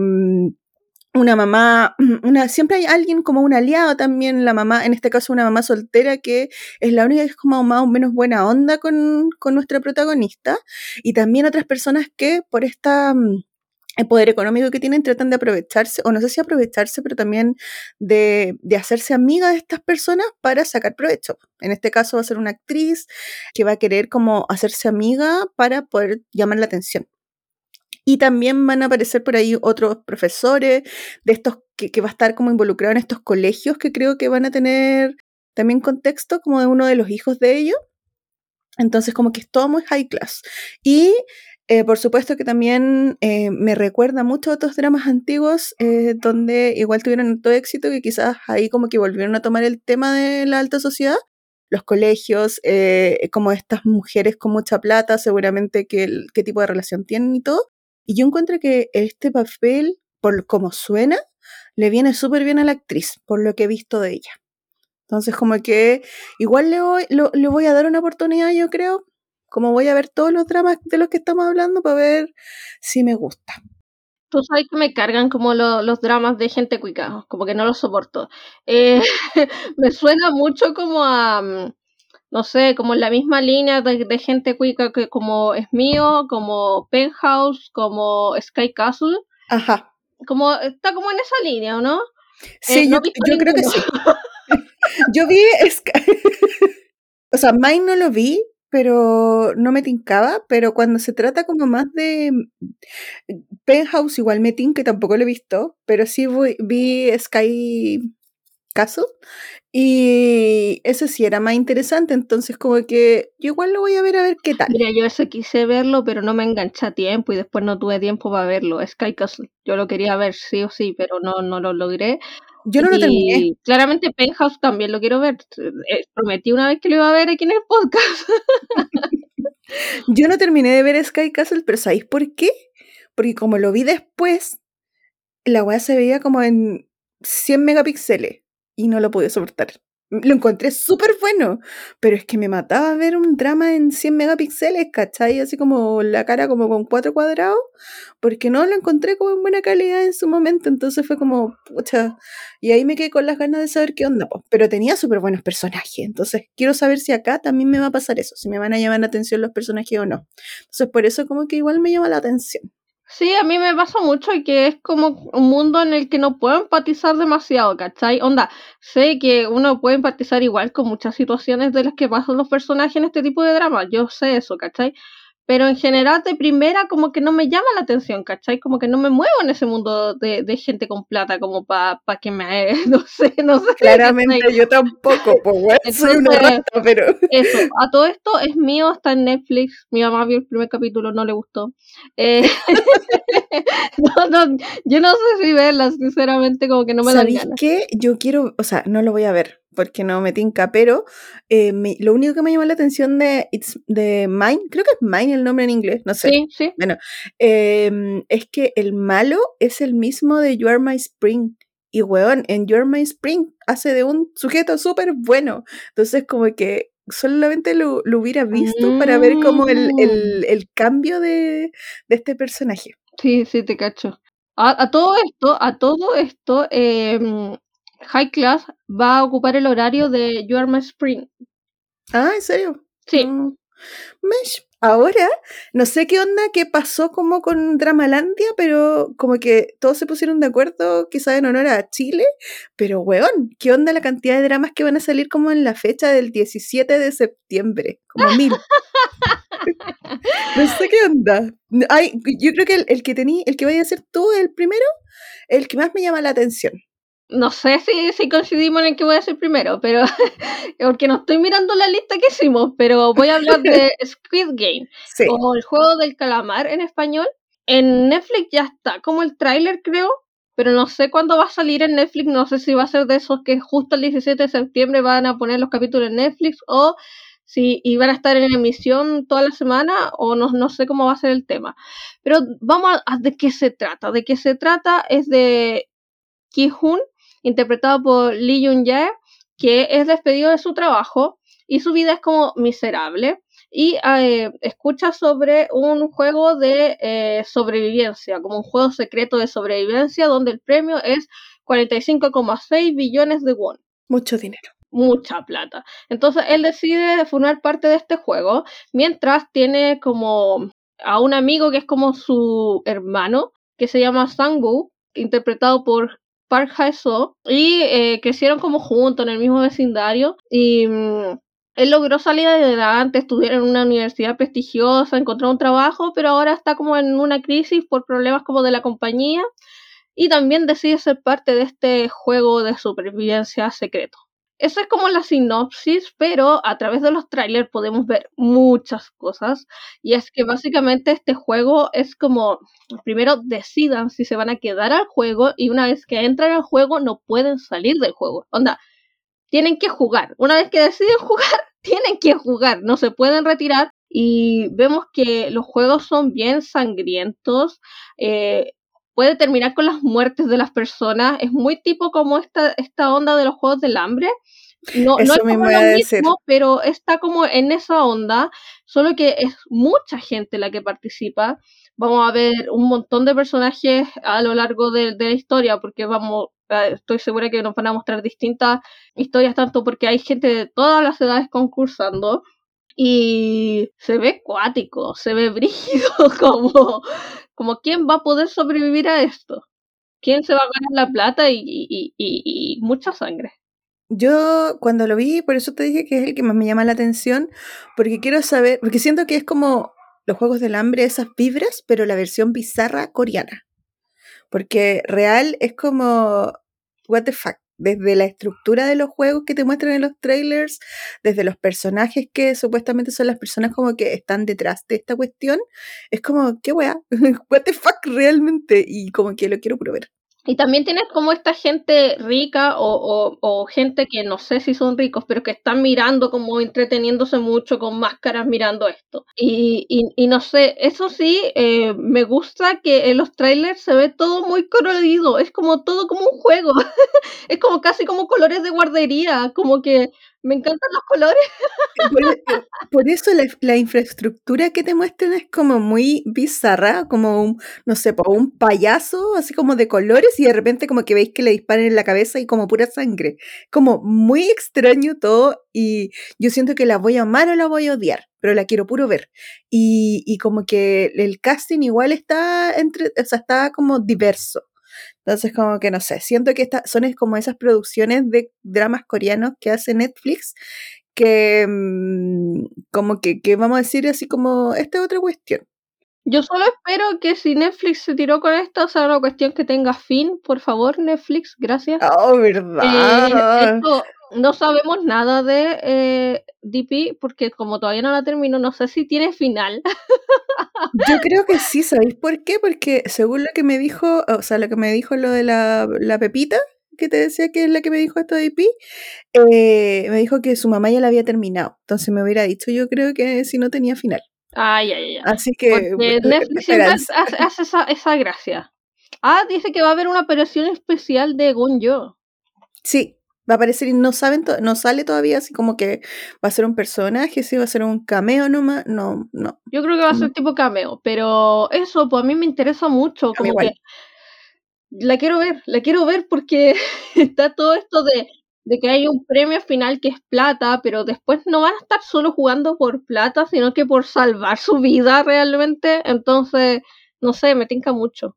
una mamá, una, siempre hay alguien como un aliado también, la mamá, en este caso una mamá soltera que es la única que es como más o menos buena onda con, con nuestra protagonista, y también otras personas que por esta mm, el poder económico que tienen tratan de aprovecharse, o no sé si aprovecharse, pero también de, de hacerse amiga de estas personas para sacar provecho. En este caso va a ser una actriz que va a querer como hacerse amiga para poder llamar la atención. Y también van a aparecer por ahí otros profesores de estos que, que va a estar como involucrado en estos colegios que creo que van a tener también contexto como de uno de los hijos de ellos. Entonces como que es todo muy high class. Y eh, por supuesto que también eh, me recuerda mucho a otros dramas antiguos eh, donde igual tuvieron todo éxito que quizás ahí como que volvieron a tomar el tema de la alta sociedad. Los colegios, como estas mujeres con mucha plata, seguramente el- qué tipo de relación tienen y todo. Y yo encuentro que este papel, por como suena, le viene súper bien a la actriz, por lo que he visto de ella. Entonces, como que igual le voy, lo- voy a dar una oportunidad, yo creo. Como voy a ver todos los dramas de los que estamos hablando para ver si me gusta. Tú sabes que me cargan como lo- los dramas de gente cuica, como que no los soporto. Eh, me suena mucho como a, mm, no sé, como en la misma línea de, de gente cuica que como es mío, como Penthouse, como Sky Castle, Ajá. como está como en esa línea, ¿o no? Sí, Eh, no yo, yo creo que sí. Yo vi. Sky- o sea, Mine no lo vi, pero no me tincaba. Pero cuando se trata como más de. Penthouse, igual me que tampoco lo he visto. Pero sí vi Sky Castle. Y ese sí era más interesante. Entonces, como que yo igual lo voy a ver a ver qué tal. Mira, yo ese quise verlo, pero no me enganché a tiempo y después no tuve tiempo para verlo. Sky Castle. Yo lo quería ver sí o sí, pero no, no lo logré. Yo no lo terminé. Claramente Penthouse también lo quiero ver. Eh, prometí una vez que lo iba a ver aquí en el podcast. Yo no terminé de ver Sky Castle, pero ¿sabéis por qué? Porque como lo vi después, la weá se veía como en 100 megapíxeles y no lo pude soportar. Lo encontré súper bueno, pero es que me mataba ver un drama en 100 megapíxeles, ¿cachai? Así como la cara como con cuatro cuadrados, porque no lo encontré como en buena calidad en su momento, entonces fue como, pucha, y ahí me quedé con las ganas de saber qué onda, pues. pero tenía súper buenos personajes, entonces quiero saber si acá también me va a pasar eso, si me van a llamar la atención los personajes o no. Entonces por eso como que igual me llama la atención. Sí, a mí me pasa mucho y que es como un mundo en el que no puedo empatizar demasiado, ¿cachai? Onda, sé que uno puede empatizar igual con muchas situaciones de las que pasan los personajes en este tipo de dramas, yo sé eso, ¿cachai? Pero en general de primera como que no me llama la atención, ¿cachai? Como que no me muevo en ese mundo de, de gente con plata como para pa que me... no sé, no sé. Claramente ¿cachai? yo tampoco, pues bueno, soy una rata, pero... Eso, a todo esto es mío, está en Netflix. Mi mamá vio el primer capítulo, no le gustó. Eh, no, no, yo no sé si verla, sinceramente, como que no me ¿Sabéis ganas. qué? Yo quiero, o sea, no lo voy a ver porque no me tinca, pero eh, me- lo único que me llamó la atención de, It's, de Mine, creo que es Mine el nombre en inglés, no sé, Sí, sí. em, es que el malo es el mismo de You Are My Spring. Y weón, en You Are My Spring hace de un sujeto súper bueno. Entonces, como que solamente lo, lo hubiera visto para ver como el, Mm. el, el cambio de, de este personaje. Sí, sí, te cacho. A, a todo esto, a todo esto, em, High Class va a ocupar el horario de You Are My Spring. Ah, ¿en serio? Sí. Mesh. Ahora, no sé qué onda, qué pasó como con Dramalandia, pero como que todos se pusieron de acuerdo, quizás en honor a Chile, pero weón, ¿qué onda la cantidad de dramas que van a salir como en la fecha del 17 de septiembre? Como mil. no sé qué onda. Ay, yo creo que el, el que tení, el que vaya a ser tú el primero, el que más me llama la atención. No sé si, si coincidimos en el que voy a decir primero, pero porque no estoy mirando la lista que hicimos, pero voy a hablar de Squid Game. Sí. o el juego del calamar en español. En Netflix ya está como el tráiler, creo, pero no sé cuándo va a salir en Netflix, no sé si va a ser de esos que justo el 17 de septiembre van a poner los capítulos en Netflix o si iban a estar en emisión toda la semana o no, no sé cómo va a ser el tema. Pero vamos a, de qué se trata. De qué se trata es de Ki-Hun, interpretado por Lee Jun-jae, que es despedido de su trabajo y su vida es como miserable. Y eh, escucha sobre un juego de eh, sobrevivencia, como un juego secreto de sobrevivencia, donde el premio es 45,6 billones de won. Mucho dinero mucha plata. Entonces él decide formar parte de este juego, mientras tiene como a un amigo que es como su hermano, que se llama Sangwoo, interpretado por Park Hae-soo, y eh, crecieron como juntos en el mismo vecindario, y mm, él logró salir adelante, estudiar en una universidad prestigiosa, encontrar un trabajo, pero ahora está como en una crisis por problemas como de la compañía, y también decide ser parte de este juego de supervivencia secreto. Esa es como la sinopsis, pero a través de los trailers podemos ver muchas cosas. Y es que básicamente este juego es como, primero decidan si se van a quedar al juego y una vez que entran al juego no pueden salir del juego. Onda, tienen que jugar. Una vez que deciden jugar, tienen que jugar, no se pueden retirar. Y vemos que los juegos son bien sangrientos. Eh, puede terminar con las muertes de las personas. Es muy tipo como esta, esta onda de los juegos del hambre. No, no es como lo mismo, pero está como en esa onda, solo que es mucha gente la que participa. Vamos a ver un montón de personajes a lo largo de, la historia, porque vamos, estoy segura que nos van a mostrar distintas historias, tanto porque hay gente de todas las edades concursando y se ve cuático, se ve brígido, como, como quién va a poder sobrevivir a esto, quién se va a ganar la plata y, y, y, y mucha sangre. Yo cuando lo vi, por eso te dije que es el que más me llama la atención, porque quiero saber, porque siento que es como los Juegos del Hambre, esas vibras, pero la versión bizarra coreana. Porque real es como, what the fuck, desde la estructura de los juegos que te muestran en los trailers, desde los personajes que supuestamente son las personas como que están detrás de esta cuestión, es como, qué wea, what the fuck realmente, y como que lo quiero probar. Y también tienes como esta gente rica o, o, gente que no sé si son ricos, pero que están mirando como entreteniéndose mucho con máscaras mirando esto. Y, y, no sé, eso sí, eh, me gusta que en los trailers se ve todo muy colorido, es como todo como un juego, es como casi como colores de guardería, como que me encantan los colores. Por, e, eso la, infraestructura que te muestran es como muy bizarra, como un, no sé, un payaso, así como de colores, y de repente como que veis que le disparan en la cabeza y como pura sangre. Como muy extraño todo, y yo siento que la voy a amar o la voy a odiar, pero la quiero puro ver. Y, y como que el casting igual está entre, o sea, está como diverso. Entonces, como que no sé, siento que son como esas producciones de dramas coreanos que hace Netflix, que mm, como que, que vamos a decir así como, esta es otra cuestión. Yo solo espero que si Netflix se tiró con esto, sea una cuestión que tenga fin, por favor, Netflix, gracias. Oh, verdad. Eh, no sabemos nada de eh, DP porque como todavía no la termino, no sé si tiene final. Yo creo que sí, ¿sabéis por qué? Porque según lo que me dijo, o sea, lo que me dijo lo de la, Pepita, que te decía que es la que me dijo esto de DP, eh, me dijo que su mamá ya la había terminado. Entonces me hubiera dicho, yo creo que si no tenía final. Ay, ay, ay. Así que... Netflix hace, esa, esa gracia. Ah, dice que va a haber una operación especial de Gonjo. Sí, va a aparecer y no saben, no sale todavía así como que va a ser un personaje, si va a ser un cameo nomás, no, no. Yo creo que va a ser tipo cameo, pero eso, pues a mí me interesa mucho, como que la quiero ver, la quiero ver porque está todo esto de, de que hay un premio final que es plata, pero después no van a estar solo jugando por plata, sino que por salvar su vida realmente, entonces, no sé, me tinca mucho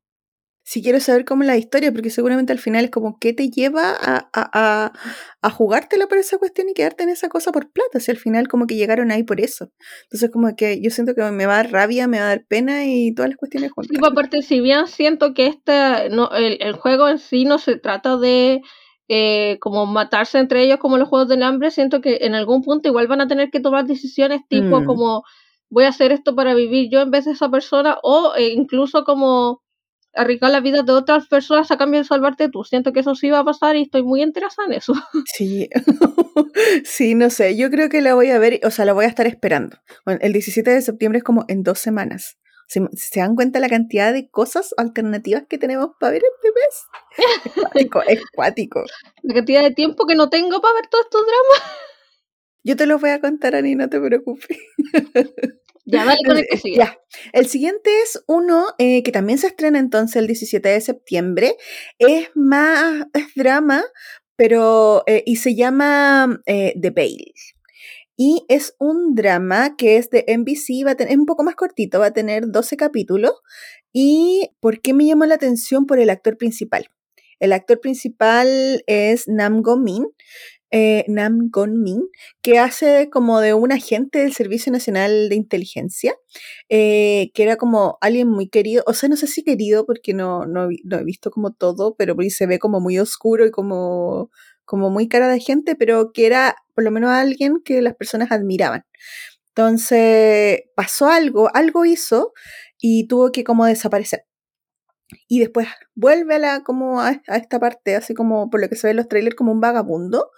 si quiero saber cómo es la historia, porque seguramente al final es como qué te lleva a, a, a, jugártela por esa cuestión y quedarte en esa cosa por plata, si al final como que llegaron ahí por eso. Entonces como que yo siento que me va a dar rabia, me va a dar pena y todas las cuestiones juntas. Sí, pues, aparte, si bien siento que este, no, el, el juego en sí no se trata de eh, como matarse entre ellos como los juegos del hambre, siento que en algún punto igual van a tener que tomar decisiones tipo mm. como voy a hacer esto para vivir yo en vez de esa persona o eh, incluso como arriesgar la vida de otras personas a cambio de salvarte tú. Siento que eso sí va a pasar y estoy muy interesada en eso. Sí, sí, no sé, yo creo que la voy a ver, o sea, la voy a estar esperando. Bueno, el 17 de septiembre es como en dos semanas. ¿Se, se dan cuenta la cantidad de cosas alternativas que tenemos para ver este mes? Es cuático, es cuático. La cantidad de tiempo que no tengo para ver todos estos dramas. Yo te los voy a contar, Ani, no te preocupes. Ya, dale con el que sigue. Ya. El siguiente es uno eh, que también se estrena entonces el 17 de septiembre. Es más, es drama, pero, eh, y se llama eh, The Veil. Y es un drama que es de NBC, va a tener, es un poco más cortito, va a tener 12 capítulos. ¿Y por qué me llamó la atención? Por el actor principal. El actor principal es Nam Go-min, eh, Nam Gon-min, que hace como de un agente del Servicio Nacional de Inteligencia, eh, que era como alguien muy querido, o sea, no sé si querido porque no, no, no he visto como todo, pero se ve como muy oscuro y como, como muy cara de gente, pero que era por lo menos alguien que las personas admiraban. Entonces pasó algo, algo hizo y tuvo que como desaparecer. Y después vuelve a, la, como a, esta parte, así como por lo que se ve en los trailers, como un vagabundo,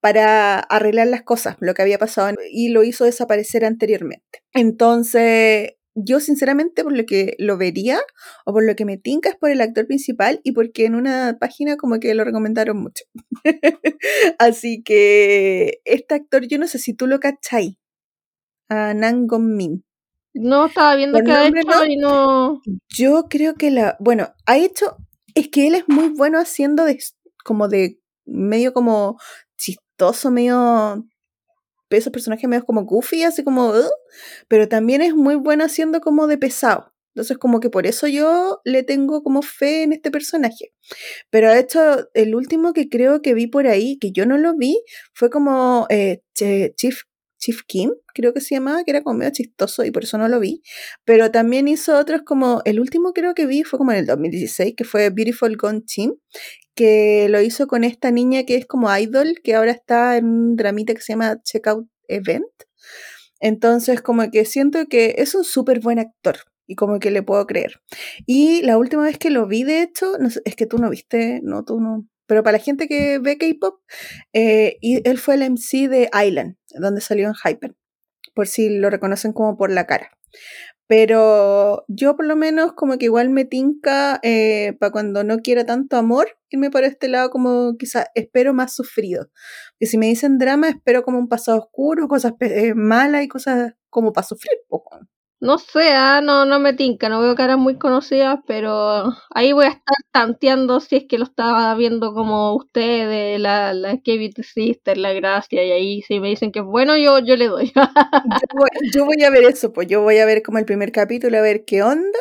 para arreglar las cosas, lo que había pasado, y lo hizo desaparecer anteriormente. Entonces, yo sinceramente por lo que lo vería, o por lo que me tinca, es por el actor principal y porque en una página como que lo recomendaron mucho. Así que este actor, yo no sé si tú lo cachai, a Nan Min. No estaba viendo Por qué ha hecho no. y no. Yo creo que la, bueno, ha hecho, es que él es muy bueno haciendo de, como de, medio como chistoso, medio, esos personajes medio como goofy, así como, "Ugh", pero también es muy bueno haciendo como de pesado. Entonces como que por eso yo le tengo como fe en este personaje. Pero de hecho, el último que creo que vi por ahí, que yo no lo vi, fue como eh, Chief, Chief Kim, creo que se llamaba, que era como medio chistoso y por eso no lo vi. Pero también hizo otros como, el último creo que vi fue como en el 2016, que fue Beautiful Gone Team, que lo hizo con esta niña que es como idol, que ahora está en un dramita que se llama Checkout Event. Entonces como que siento que es un súper buen actor y como que le puedo creer. Y la última vez que lo vi, de hecho, no es que tú no viste, no, tú no. Pero para la gente que ve K-pop, eh, y él fue el MC de Island, donde salió en Hyper, por si lo reconocen como por la cara. Pero yo por lo menos como que igual me tinca para cuando no quiera tanto amor, irme por este lado como quizás espero más sufrido. Que si me dicen drama, espero como un pasado oscuro, cosas eh, malas y cosas como para sufrir. po, weón. No sé, ah, no, no me tinca, no veo caras muy conocidas, pero ahí voy a estar tanteando si es que lo estaba viendo como ustedes, la, la KBT Sister, la Gracia, y ahí si me dicen que es bueno, yo, yo le doy. Yo voy, yo voy a ver eso, pues yo voy a ver como el primer capítulo, a ver qué onda.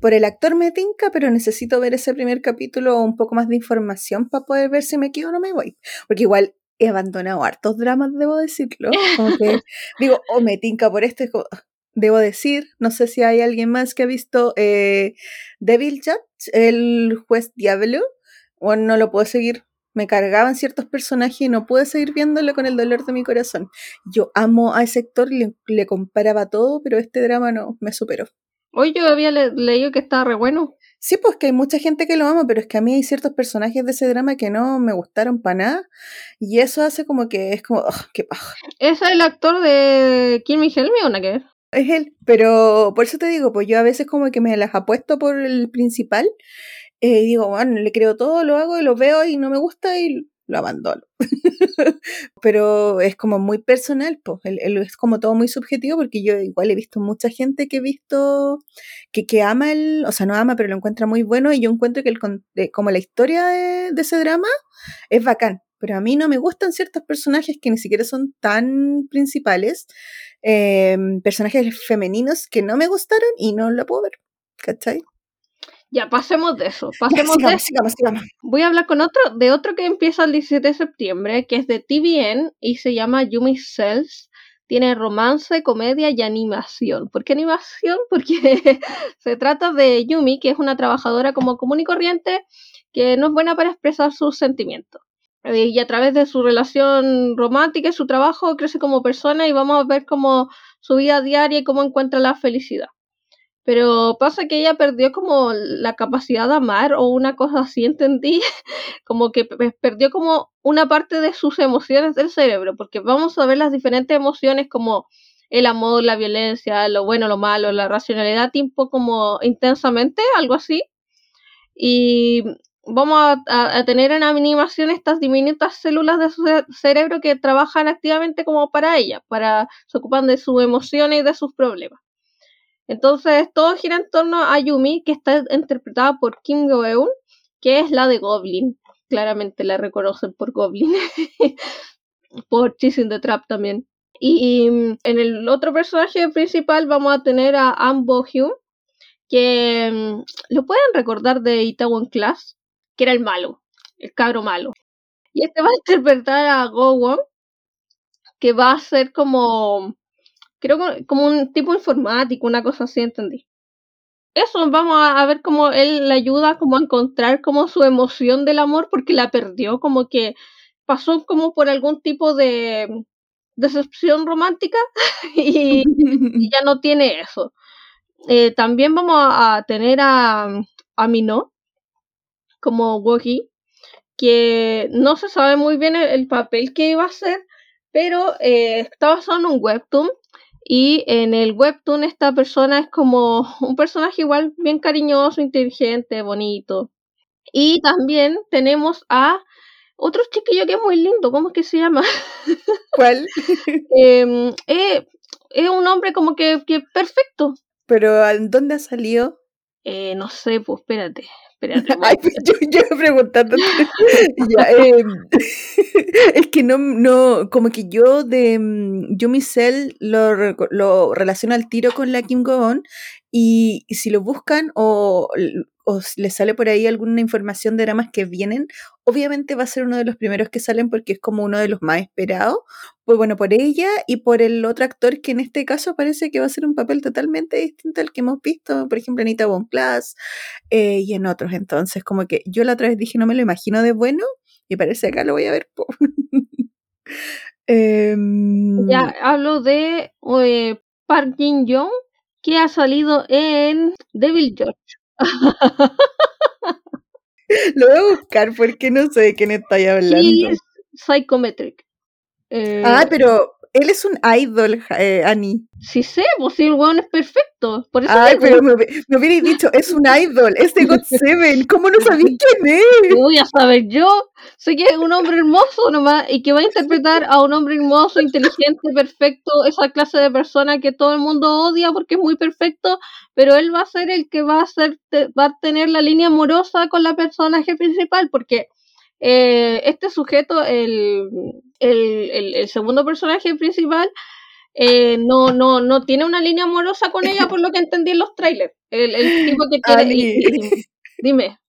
Por el actor me tinca, pero necesito ver ese primer capítulo o un poco más de información para poder ver si me quedo o no me voy. Porque igual he abandonado hartos dramas, debo decirlo. Como que digo, o me tinca por esto, es como, debo decir, no sé si hay alguien más que ha visto eh, Devil Judge, el juez Diablo, o no lo puedo seguir. Me cargaban ciertos personajes y no pude seguir viéndolo con el dolor de mi corazón. Yo amo a ese actor, le, le comparaba todo, pero este drama no me superó. Hoy yo había le- leído que estaba re bueno. Sí, pues que hay mucha gente que lo ama, pero es que a mí hay ciertos personajes de ese drama que no me gustaron para nada. Y eso hace como que es como, qué paja. ¿Es el actor de Kimmy Helmy o nada que ver? Es él. Pero por eso te digo, pues yo a veces como que me las apuesto por el principal. eh, digo, bueno, le creo todo, lo hago y lo veo y no me gusta y lo abandono. pero es como muy personal, pues es como todo muy subjetivo porque yo igual he visto mucha gente que he visto que, ama el, o sea, no ama, pero lo encuentra muy bueno y yo encuentro que el, de- como la historia de, de ese drama es bacán. Pero a mí no me gustan ciertos personajes que ni siquiera son tan principales, eh, personajes femeninos que no me gustaron y no lo puedo ver. ¿Cachai? Ya, pasemos de eso. Ya, Pasemos de sigamos, sigamos. Voy a hablar con otro, de otro que empieza el 17 de septiembre, que es de TVN y se llama Yumi Cells. Tiene romance, comedia y animación. ¿Por qué animación? Porque se trata de Yumi, que es una trabajadora como común y corriente, que no es buena para expresar sus sentimientos. Y a través de su relación romántica y su trabajo crece como persona y vamos a ver cómo su vida diaria y cómo encuentra la felicidad. Pero pasa que ella perdió como la capacidad de amar o una cosa así, entendí. como que perdió como una parte de sus emociones del cerebro, porque vamos a ver las diferentes emociones como el amor, la violencia, lo bueno, lo malo, la racionalidad, tiempo como intensamente, algo así. Y vamos a, tener en animación estas diminutas células de su cerebro que trabajan activamente como para ella, para se ocupan de sus emociones y de sus problemas. Entonces todo gira en torno a Yumi, que está interpretada por Kim Go-eun, que es la de Goblin. Claramente la reconocen por Goblin. por Chasing the Trap también. Y en el otro personaje principal vamos a tener a An Bo Hyun, que mm, lo pueden recordar de Itaewon Class, que era el malo, el cabro malo. Y este va a interpretar a Go Won, que va a ser como, creo como un tipo informático, una cosa así, entendí. Eso, vamos a, ver cómo él le ayuda como a encontrar como su emoción del amor porque la perdió, como que pasó como por algún tipo de decepción romántica y, ya no tiene eso. Eh, también vamos a, tener a, a Mino como Wogi, que no se sabe muy bien el, papel que iba a hacer, pero eh, está basado en un webtoon y en el webtoon esta persona es como un personaje igual bien cariñoso, inteligente, bonito. Y también tenemos a otro chiquillo que es muy lindo, ¿cómo es que se llama? ¿Cuál? Em, eh, es un hombre como que, que perfecto. ¿Pero dónde ha salido? Eh, no sé, pues espérate. Espérate Ay, pues, yo, yo preguntando. Em, es que no, no, como que yo de mm, yo mi cel lo, lo relaciono al tiro con la Kim Go-on y, si lo buscan o, o les sale por ahí alguna información de dramas que vienen, obviamente va a ser uno de los primeros que salen porque es como uno de los más esperados. Pues bueno, por ella y por el otro actor que en este caso parece que va a ser un papel totalmente distinto al que hemos visto, por ejemplo, Anita Bon Plus eh, y en otros. Entonces, como que yo la otra vez dije, no me lo imagino de bueno y parece que acá lo voy a ver. Em, ya hablo de eh, Park Jin Young que ha salido en Devil George. Lo voy a buscar porque no sé de quién estáis hablando. Sí, es Psychometric. ah, pero él es un idol, eh, Annie. Sí sé, pues sí, el weón es perfecto. Por eso Ay, pero me, me hubierais dicho, es un idol, es de God Seven. ¿Cómo no sabéis quién es? Voy a saber yo. Sé que es un hombre hermoso nomás y que va a interpretar a un hombre hermoso, inteligente, perfecto, esa clase de persona que todo el mundo odia porque es muy perfecto, pero él va a ser el que va a, ser, va a tener la línea amorosa con la personaje principal porque eh, este sujeto, el, el, segundo personaje principal, eh, no, no, no tiene una línea amorosa con ella, por lo que entendí en los trailers. El, tipo que tiene. dime.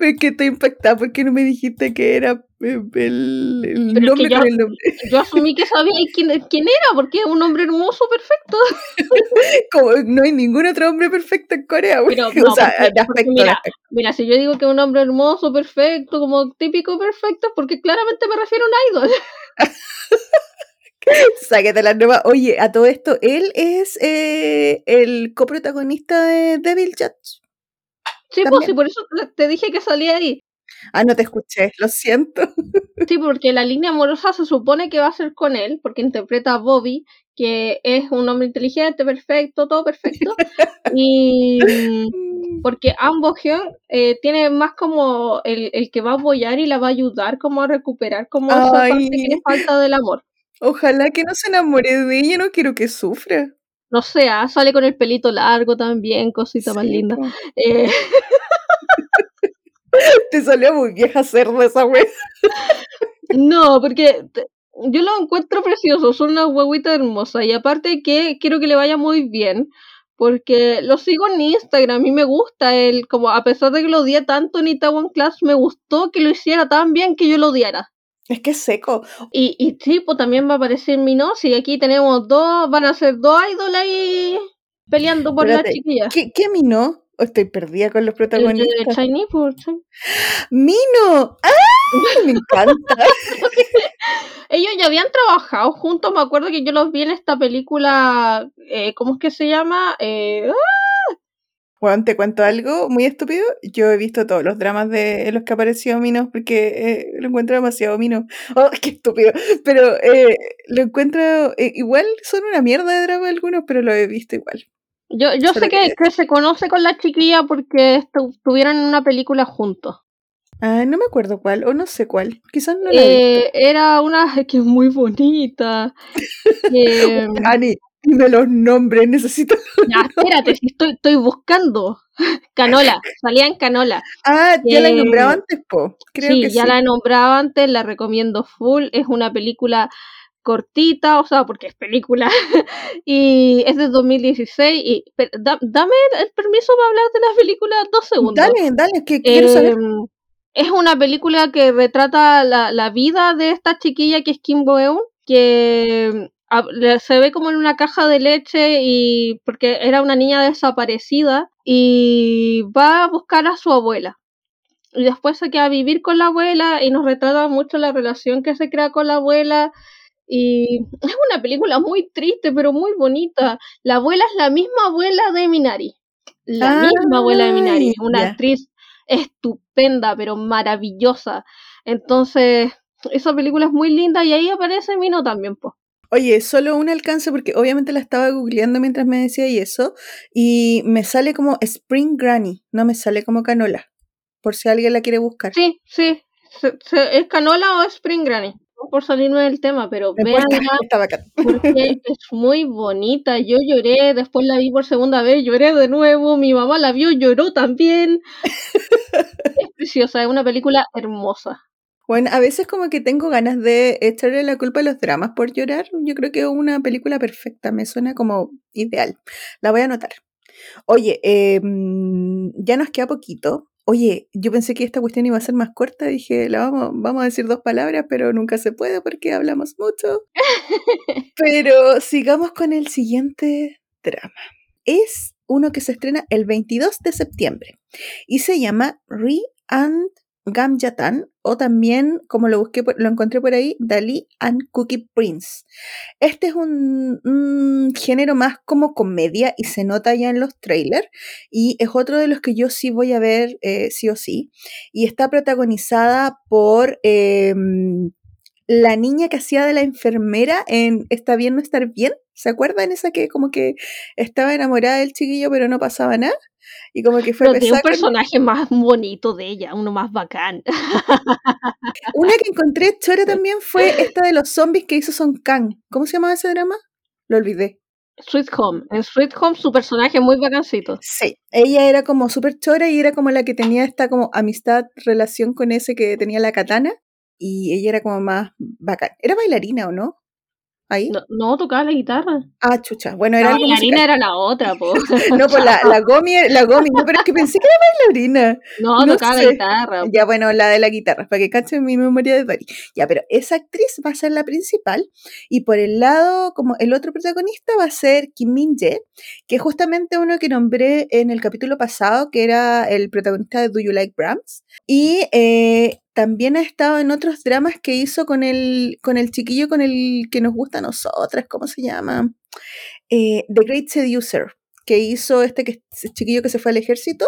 Es que estoy impactada porque no me dijiste que era el, el nombre yo, el nombre. Yo asumí que sabía quién, quién era, porque es un hombre hermoso, perfecto. Como no hay ningún otro hombre perfecto en Corea, o sea, de aspecto, mira, mira, si yo digo que es un hombre hermoso, perfecto, como típico perfecto, porque claramente me refiero a un idol. Sáquete la nueva. Oye, a todo esto, él es eh, el coprotagonista de Devil Judge. Sí, pues sí, por eso te dije que salía ahí. Ah, no te escuché, lo siento. Sí, porque la línea amorosa se supone que va a ser con él, porque interpreta a Bobby, que es un hombre inteligente, perfecto, todo perfecto. y porque ambos eh, tiene más como el, el, que va a apoyar y la va a ayudar como a recuperar como esa parte que le falta del amor. Ojalá que no se enamore de ella, no quiero que sufra. No sé, ah, sale con el pelito largo también, cosita más linda. Eh... Te salió muy vieja cerda esa wea. No, porque yo lo encuentro precioso, son una huevita hermosa y aparte que quiero que le vaya muy bien porque lo sigo en Instagram y me gusta él, como a pesar de que lo odié tanto en Itaewon Class, me gustó que lo hiciera tan bien que yo lo odiara. Es que es seco. Y, y tipo pues, también va a aparecer Minos y aquí tenemos dos, van a ser dos idols ahí peleando por la chiquilla. ¿Qué, qué Mino? Estoy perdida con los protagonistas. El, el ¡Mino! ¡Ah! Me encanta. Ellos ya habían trabajado juntos, me acuerdo que yo los vi en esta película, eh, ¿cómo es que se llama? Eh, ¡ah! Juan, te cuento algo muy estúpido. Yo he visto todos los dramas de los que apareció Mino porque eh, lo encuentro demasiado Mino. Oh, qué estúpido. Pero eh, lo encuentro. eh, igual son una mierda de drama algunos, pero lo he visto igual. Yo, yo sé que, se conoce con la chiquilla porque en una película juntos. Ah, no me acuerdo cuál, o no sé cuál. Quizás no la he visto. Eh, era una que es muy bonita. que- Ani, dime los nombres, necesito. ya, espérate, si estoy, estoy buscando. Canola, salía en Canola. Ah, ya la he Eh, nombrado antes, po. Creo sí, que ya sí. la he nombrado antes, la recomiendo full. Es una película cortita, o sea, porque es película, y es de 2016. Y, pero da- dame el permiso para hablar de la película dos segundos. Dale, dale, que quiero saber. Es una película que retrata la, la vida de esta chiquilla que es Kim Boeun, que se ve como en una caja de leche y porque era una niña desaparecida y va a buscar a su abuela. Y después se queda a vivir con la abuela y nos retrata mucho la relación que se crea con la abuela. Y es una película muy triste, pero muy bonita. La abuela es la misma abuela de Minari. La misma abuela de Minari. Una actriz estupenda, pero maravillosa. Entonces, esa película es muy linda y ahí aparece Mino también, pues. Oye, solo un alcance porque obviamente la estaba googleando mientras me decía y eso y me sale como Spring Granny, no me sale como Canola, por si alguien la quiere buscar. Sí, sí. Se- se- ¿Es Canola o Spring Granny? Por salirme del tema, pero bacán. porque es muy bonita. Yo lloré, después la vi por segunda vez, lloré de nuevo, mi mamá la vio, lloró también. Es preciosa, es una película hermosa. Bueno, a veces como que tengo ganas de echarle la culpa a los dramas por llorar. Yo creo que es una película perfecta, me suena como ideal. La voy a anotar. Oye, eh, mm, ya nos queda poquito. Oye, yo pensé que esta cuestión iba a ser más corta. Dije, la vamos, vamos a decir dos palabras, pero nunca se puede porque hablamos mucho. Pero sigamos con el siguiente drama. Es uno que se estrena el 22 de septiembre y se llama Re and Gamjatan o también, como lo busqué, lo encontré por ahí, Dali and Cookie Prince. Este es un, un género más como comedia y se nota ya en los trailers y es otro de los que yo sí voy a ver eh, sí o sí y está protagonizada por em, la niña que hacía de la enfermera en Está bien no estar bien. ¿Se acuerdan esa que como que estaba enamorada del chiquillo pero no pasaba nada? Y como que fue Pero un con- personaje más bonito de ella, uno más bacán. Una que encontré chora también fue esta de los zombies que hizo Son Kang. ¿Cómo se llamaba ese drama? Lo olvidé. Sweet Home. En Sweet Home su personaje muy bacancito. Sí. Ella era como súper chora y era como la que tenía esta como amistad, relación con ese que tenía la katana. Y ella era como más bacán. ¿Era bailarina o no? Ahí. No, no tocaba la guitarra. Ah, chucha. Bueno, La era algo bailarina musical. era la otra, po. No, pues la, la Gomi, la Gomi, no, pero es que pensé que era bailarina. No, No tocaba sé. la guitarra. Ya, bueno, la de la guitarra, para que cachen mi memoria de Dory. Ya, pero esa actriz va a ser la principal y por el lado, como el otro protagonista va a ser Kim Min Jae, que es justamente uno que nombré en el capítulo pasado, que era el protagonista de Do You Like Brahms. Y eh, también ha estado en otros dramas que hizo con el, con el chiquillo con el que nos gusta a nosotras, ¿cómo se llama? Eh, The Great Seducer que hizo este que, chiquillo que se fue al ejército,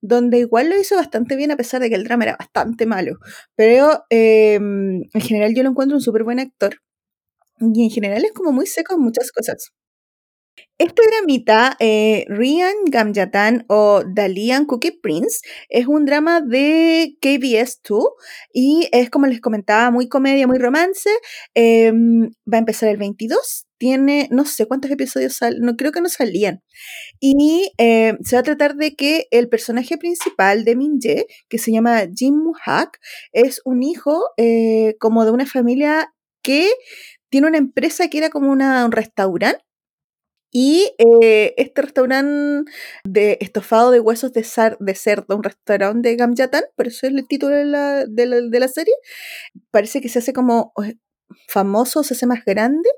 donde igual lo hizo bastante bien a pesar de que el drama era bastante malo. Pero eh, en general yo lo encuentro un súper buen actor. Y en general es como muy seco en muchas cosas. Este dramita, eh, Rian Gamjatan o Dalian Cookie Prince, es un drama de KBS2 y es como les comentaba, muy comedia, muy romance. Eh, va a empezar el 22. Tiene, no sé cuántos episodios salen, no creo que no salían. Y eh, se va a tratar de que el personaje principal de Minje, que se llama Jim Muhak, es un hijo eh, como de una familia que tiene una empresa que era como un restaurante. Y eh, este restaurante de estofado de huesos de, sar- de cerdo, un restaurante de Gamjatan, por eso es el título de la, de la, de la serie, parece que se hace como famoso, se hace más grande.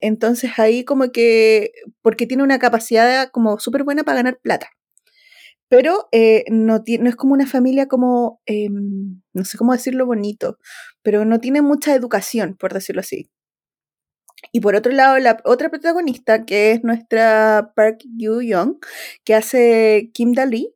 Entonces ahí como que, porque tiene una capacidad como súper buena para ganar plata. Pero eh, no, no es como una familia como, eh, no sé cómo decirlo bonito, pero no tiene mucha educación, por decirlo así. Y por otro lado, la otra protagonista, que es nuestra Park Yu Young, que hace Kim Dali,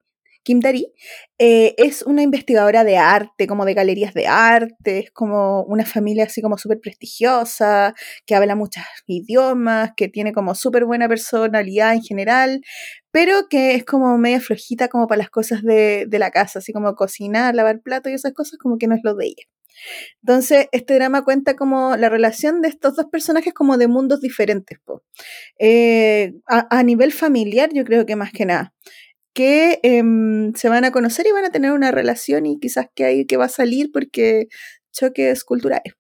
Kim Dari, eh, es una investigadora de arte, como de galerías de arte, es como una familia así como súper prestigiosa, que habla muchos idiomas, que tiene como súper buena personalidad en general, pero que es como media flojita como para las cosas de, de la casa, así como cocinar, lavar plato y esas cosas, como que no es lo de ella. Entonces, este drama cuenta como la relación de estos dos personajes como de mundos diferentes. Eh, a, nivel familiar, yo creo que más que nada que em, se van a conocer y van a tener una relación y quizás que hay que va a salir porque choques culturales.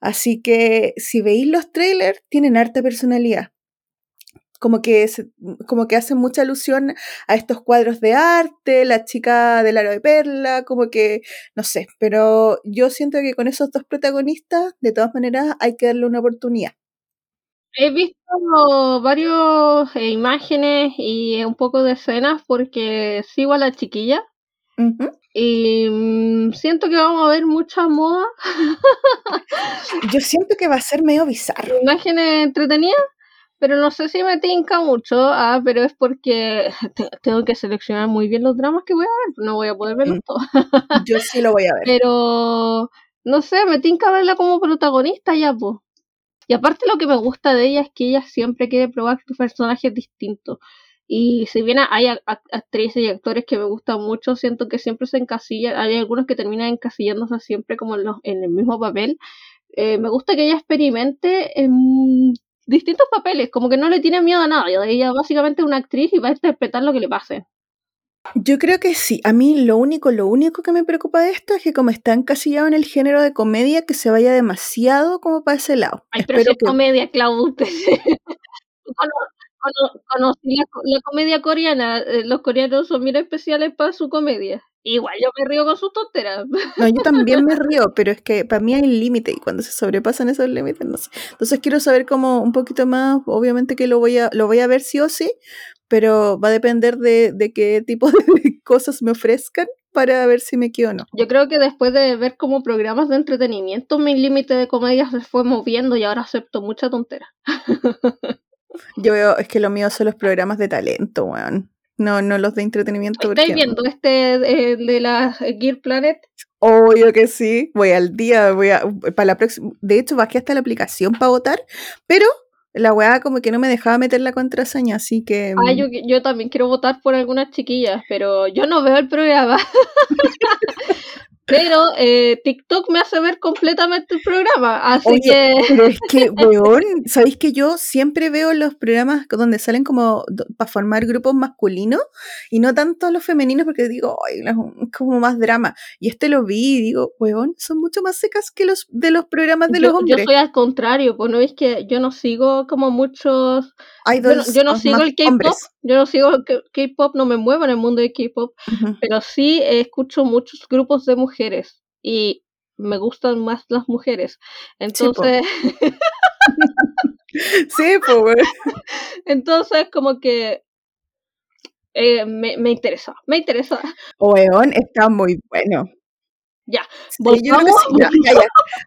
Así que si veis los trailers, tienen harta personalidad. Como que, como que hacen mucha alusión a estos cuadros de arte, la chica del aro de perla, como que, no sé, pero yo siento que con esos dos protagonistas, de todas maneras, hay que darle una oportunidad. He visto varias eh, imágenes y un poco de escenas porque sigo a la chiquilla. Y mm, siento que vamos a ver mucha moda. Yo siento que va a ser medio bizarro. Imágenes entretenidas, pero no sé si me tinca mucho. Ah, pero es porque tengo que seleccionar muy bien los dramas que voy a ver. No voy a poder verlos mm. todos. Yo sí lo voy a ver. Pero no sé, me tinca verla como protagonista ya, pues. Y aparte lo que me gusta de ella es que ella siempre quiere probar personajes distintos. Y si bien hay actrices y actores que me gustan mucho, siento que siempre se encasillan, hay algunos que terminan encasillándose siempre como en, los, en el mismo papel. Eh, me gusta que ella experimente en distintos papeles, como que no le tiene miedo a nada. Ella básicamente es una actriz y va a interpretar lo que le pase. Yo creo que sí. A mí lo único, lo único que me preocupa de esto es que como está encasillado en el género de comedia, que se vaya demasiado como para ese lado. Ay, pero es comedia, Clau. Conocí la, comedia coreana. Eh, los coreanos son bien especiales para su comedia. Igual yo me río con sus tonteras. No, yo también me río, pero es que para mí hay límite y cuando se sobrepasan esos límites, no sé. Entonces quiero saber como un poquito más, obviamente que lo voy a, lo voy a ver sí o sí, pero va a depender de, de qué tipo de cosas me ofrezcan para ver si me quedo o no. Yo creo que después de ver como programas de entretenimiento, mi límite de comedia se fue moviendo y ahora acepto mucha tontera. Yo veo, es que lo mío son los programas de talento, weón. No, no los de entretenimiento. ¿Estáis viendo este de, de la Gear Planet? Obvio que sí. Voy al día, voy a. Para la próxima. De hecho, bajé hasta la aplicación para votar, pero la weá como que no me dejaba meter la contraseña, así que... Ah, yo, yo también quiero votar por algunas chiquillas, pero yo no veo el programa. Pero eh, TikTok me hace ver completamente el programa, así que... Pero es que, weón, ¿sabéis que yo siempre veo los programas donde salen como para formar grupos masculinos y no tanto los femeninos porque digo, ay, es como más drama. Y este lo vi y digo, weón, son mucho más secas que los de los programas de los hombres. Yo soy al contrario, pues no es que yo no sigo como muchos... yo no, sigo el K-pop, yo no sigo el K-pop, no me muevo en el mundo de K-pop, pero sí escucho muchos grupos de mujeres y me gustan más las mujeres. Entonces... Sí, pues. Entonces, como que eh, me, me interesa, me interesa. Weón, está muy bueno. Ya,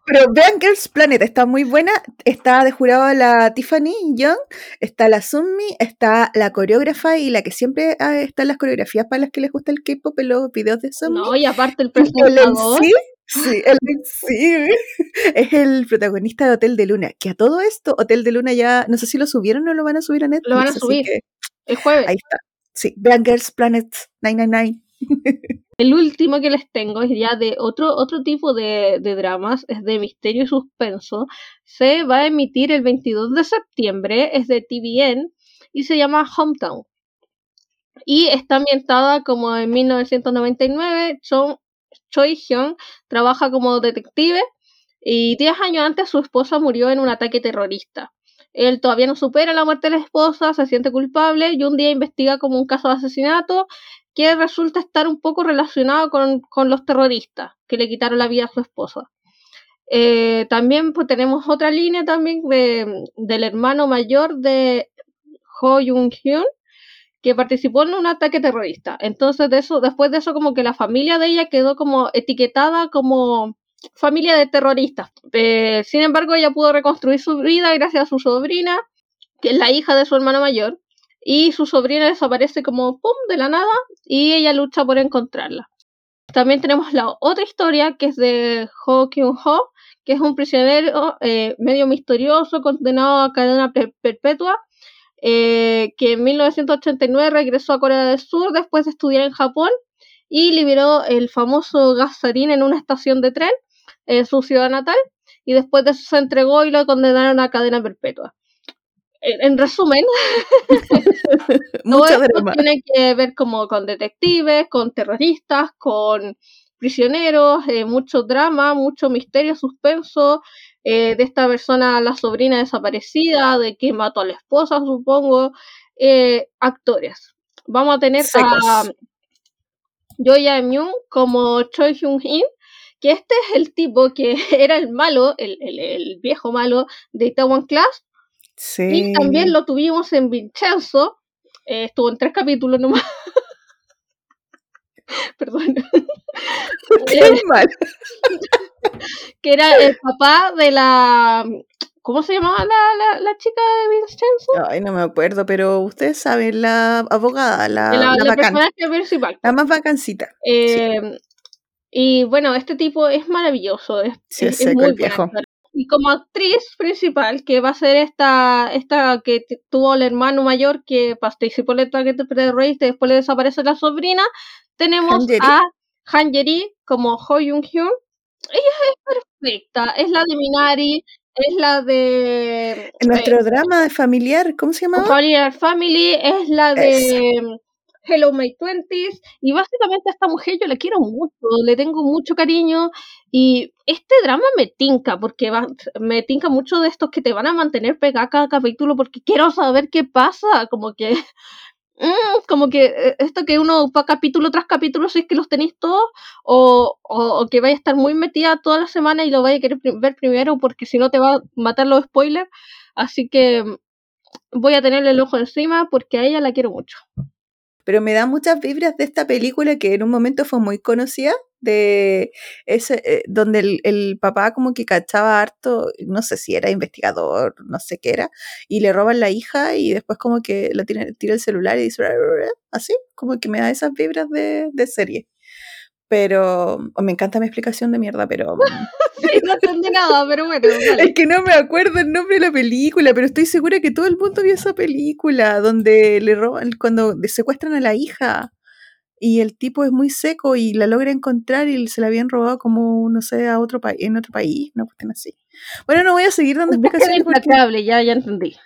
Pero vean Girls Planet está muy buena. Está de jurado la Tiffany Young, está la Sunmi, está la coreógrafa y la que siempre ah, está en las coreografías para las que les gusta el K-pop en los videos de Sunmi. No, y aparte el presentador. Sí, el sí, es el protagonista de Hotel de Luna. Que a todo esto, Hotel de Luna ya, no sé si lo subieron o lo van a subir a Netflix. Lo van a subir. el jueves. Ahí está. Sí, vean Girls Planet 999. El último que les tengo es ya de otro, otro tipo de, dramas, es de misterio y suspenso. Se va a emitir el 22 de septiembre, es de TVN y se llama Hometown. Y está ambientada como en 1999. Choi Hyun trabaja como detective y 10 años antes su esposa murió en un ataque terrorista. Él todavía no supera la muerte de la esposa, se siente culpable y un día investiga como un caso de asesinato que resulta estar un poco relacionado con, los terroristas que le quitaron la vida a su esposa. Eh, también pues, tenemos otra línea también de, del hermano mayor de Ho Jung-hyun, que participó en un ataque terrorista. Entonces, de eso, después de eso, como que la familia de ella quedó como etiquetada como familia de terroristas. Eh, sin embargo, ella pudo reconstruir su vida gracias a su sobrina, que es la hija de su hermano mayor, y su sobrina desaparece como pum de la nada y ella lucha por encontrarla. También tenemos la otra historia que es de Ho Kyung Ho, que es un prisionero eh, medio misterioso condenado a cadena perpetua, eh, que en 1989 regresó a Corea del Sur después de estudiar en Japón y liberó el famoso gasarín en una estación de tren en su ciudad natal y después de eso se entregó y lo condenaron a cadena perpetua en, resumen, Mucho drama. tiene que ver como con detectives, con terroristas, con prisioneros, eh, mucho drama, mucho misterio, suspenso eh, de esta persona, la sobrina desaparecida, de que mató a la esposa, supongo, eh, actores. Vamos a tener a Joya Myung como Choi Hyun In, que este es el tipo que era el malo, el, el, el viejo malo de Itaewon Class, y también lo tuvimos en Vincenzo. Eh, estuvo en tres capítulos nomás. Perdón. Qué eh, mal. que era el papá de la. ¿Cómo se llamaba la, la, chica de Vincenzo? Ay, no me acuerdo, pero ustedes saben, la abogada, la, la, la, personaje principal. La más vacancita. Eh, y bueno, este tipo es maravilloso. Es, sí, es, es muy el viejo. Y como actriz principal, que va a ser esta, esta que tuvo el hermano mayor que participó en el traje de y después le desaparece la sobrina, tenemos a Han Yeri como Ho Young Hyun. Ella es perfecta, es la de Minari, es la de... Nuestro eh, drama familiar, ¿cómo se llama? Familiar Family, es la de... Hello My Twenties, y básicamente a esta mujer yo la quiero mucho, le tengo mucho cariño, y este drama me tinca, porque va, me tinca mucho de estos que te van a mantener pegada cada capítulo, porque quiero saber qué pasa, como que, mm, como que eh, esto que uno va capítulo tras capítulo, si es que los tenéis todos, o, o, que vaya a estar muy metida toda la semana y lo vaya a querer ver primero, porque si no te va a matar los spoilers, así que voy a tenerle el ojo encima porque a ella la quiero mucho pero me da muchas vibras de esta película que en un momento fue muy conocida, de ese, eh, donde el, el, papá como que cachaba harto, no sé si era investigador, no sé qué era, y le roban la hija y después como que lo tira, tira el celular y dice así, como que me da esas vibras de, de serie. Pero oh, me encanta mi explicación de mierda, pero... sí, no entendí nada, pero bueno. Vale. Es que no me acuerdo el nombre de la película, pero estoy segura que todo el mundo vio esa película donde le roban, cuando secuestran a la hija y el tipo es muy seco y la logra encontrar y se la habían robado como, no sé, a otro país, en otro país, no cuestión así. Bueno, no voy a seguir dando explicaciones. porque... ya, ya entendí.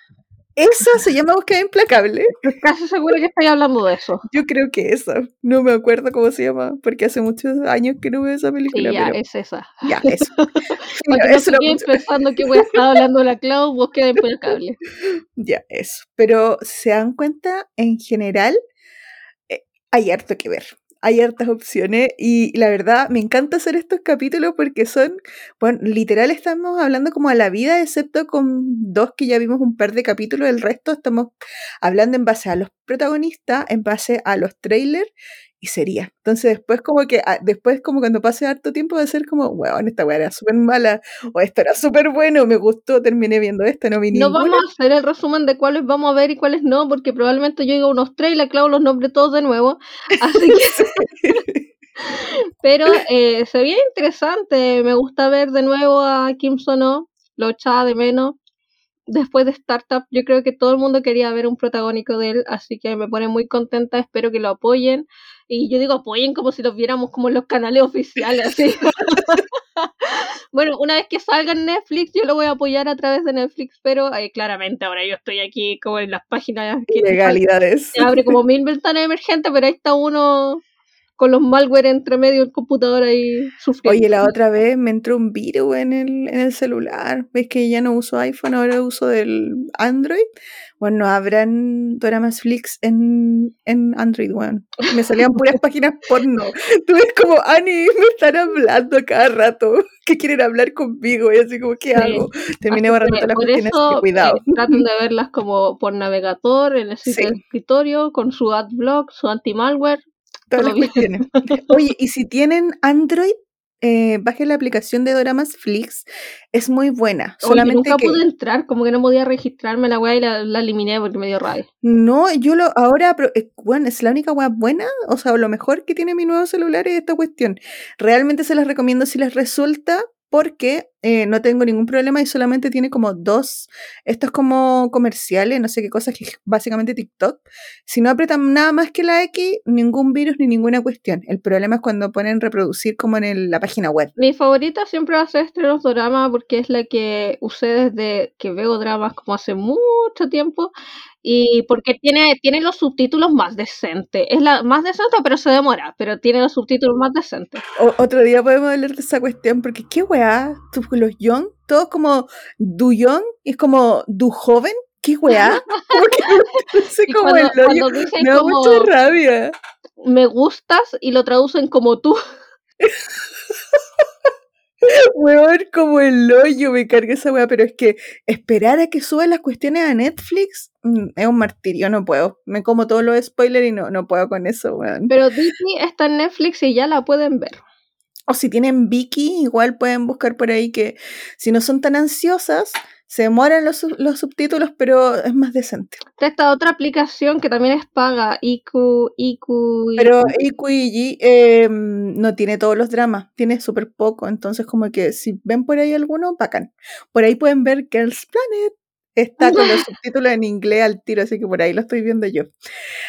Esa se llama Búsqueda Implacable. Estoy casi segura que estáis hablando de eso. Yo creo que esa. No me acuerdo cómo se llama, porque hace muchos años que no veo esa película. Sí, ya, pero... es esa. Ya, eso. No estoy lo... pensando que voy a estar hablando de la Cloud, Búsqueda Implacable. Ya, eso. Pero se dan cuenta, en general, eh, hay harto que ver hay hartas opciones y la verdad me encanta hacer estos capítulos porque son, bueno, literal estamos hablando como a la vida, excepto con dos que ya vimos un par de capítulos, el resto estamos hablando en base a los protagonistas, en base a los trailers y sería. Entonces después como que, ah, después como cuando pase harto tiempo de ser como, weón, esta weá era súper mala, o esto era súper bueno, me gustó, terminé viendo esto, no vi No ninguna. vamos a hacer el resumen de cuáles vamos a ver y cuáles no, porque probablemente yo diga unos tres y le clavo los nombres todos de nuevo, así que... Pero eh, se ve interesante, me gusta ver de nuevo a Kim Sono, lo echaba de menos después de Startup, yo creo que todo el mundo quería ver un protagónico de él, así que me pone muy contenta, espero que lo apoyen. Y yo digo apoyen como si los viéramos como en los canales oficiales, así. bueno, una vez que salga en Netflix, yo lo voy a apoyar a través de Netflix, pero eh, claramente ahora yo estoy aquí como en las páginas que legalidades. Se abre como mil ventanas emergentes, pero ahí está uno con los malware entre medio del computador ahí sufriendo. Oye, la otra vez me entró un virus en el, en el celular. Ves que ya no uso iPhone, ahora uso del Android. Bueno, habrán dramas Flix en, en Android, bueno. Me salían puras páginas porno. Tú ves como, Ani, me están hablando cada rato. que quieren hablar conmigo? Y así como, ¿qué sí. hago? Terminé borrando todas las páginas. Cuidado. Eh, traten de verlas como por navegador, en el sitio sí. escritorio, con su adblock, su anti-malware todas las cuestiones. Oye, y si tienen Android, eh, bajen la aplicación de Doramas Flix. Es muy buena. Oye, Solamente nunca que. pude entrar, como que no podía registrarme la weá y la, la eliminé porque me dio rabia. No, yo lo ahora, pero, eh, bueno, es la única web buena, o sea, lo mejor que tiene mi nuevo celular es esta cuestión. Realmente se las recomiendo si les resulta, porque eh, no tengo ningún problema y solamente tiene como dos, estos como comerciales, no sé qué cosas, que es básicamente TikTok. Si no apretan nada más que la X, ningún virus ni ninguna cuestión. El problema es cuando ponen reproducir como en el- la página web. Mi favorita siempre va a ser Estrenos Dorama porque es la que usé desde que veo dramas como hace mucho tiempo y porque tiene, tiene los subtítulos más decentes. Es la más decente, pero se demora, pero tiene los subtítulos más decentes. O- otro día podemos hablar de esa cuestión, porque qué weá, tú, los young, todos como du young, y es como du joven, qué weá. No sé cuando, el hoyo. Me da como mucha rabia. me gustas y lo traducen como tú, Weón, como el hoyo me carga esa weá, pero es que esperar a que suban las cuestiones a Netflix mm, es un martirio, no puedo. Me como todos los spoilers y no, no puedo con eso, weón. pero Disney está en Netflix y ya la pueden ver. O si tienen Viki, igual pueden buscar por ahí que si no son tan ansiosas, se demoran los, los subtítulos, pero es más decente. Está esta otra aplicación que también es paga, IQ, IQ, Pero IQIG eh, no tiene todos los dramas, tiene súper poco, entonces como que si ven por ahí alguno, bacán. Por ahí pueden ver Girls Planet. Está con los subtítulos en inglés al tiro, así que por ahí lo estoy viendo yo.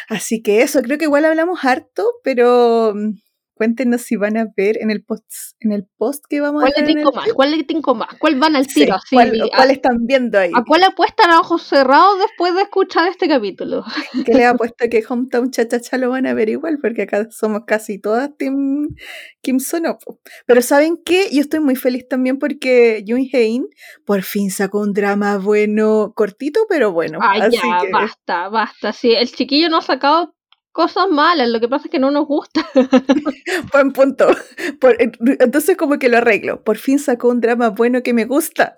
Así que eso, creo que igual hablamos harto, pero mm, cuéntenos si van a ver en el post, en el post que vamos a ¿Cuál le dejar en el tinco más? ¿Cuál le tinco más? ¿Cuál van al Sí, tiro? así? ¿cuál, ¿A- cuál están viendo ahí? ¿A cuál apuestan a ojos cerrados después de escuchar este capítulo? que le ha puesto que Hometown Cha-Cha-Cha lo van a ver igual, porque acá somos casi todas Team Kim Sono. po. Pero ¿saben qué? Yo estoy muy feliz también porque Yoon Hein por fin sacó un drama bueno, cortito, pero bueno. Ay, así ya, que, basta, basta. Sí, el chiquillo no ha sacado cosas malas, lo que pasa es que no nos gusta. buen punto. Por- entonces como que lo arreglo. Por fin sacó un drama bueno que me gusta.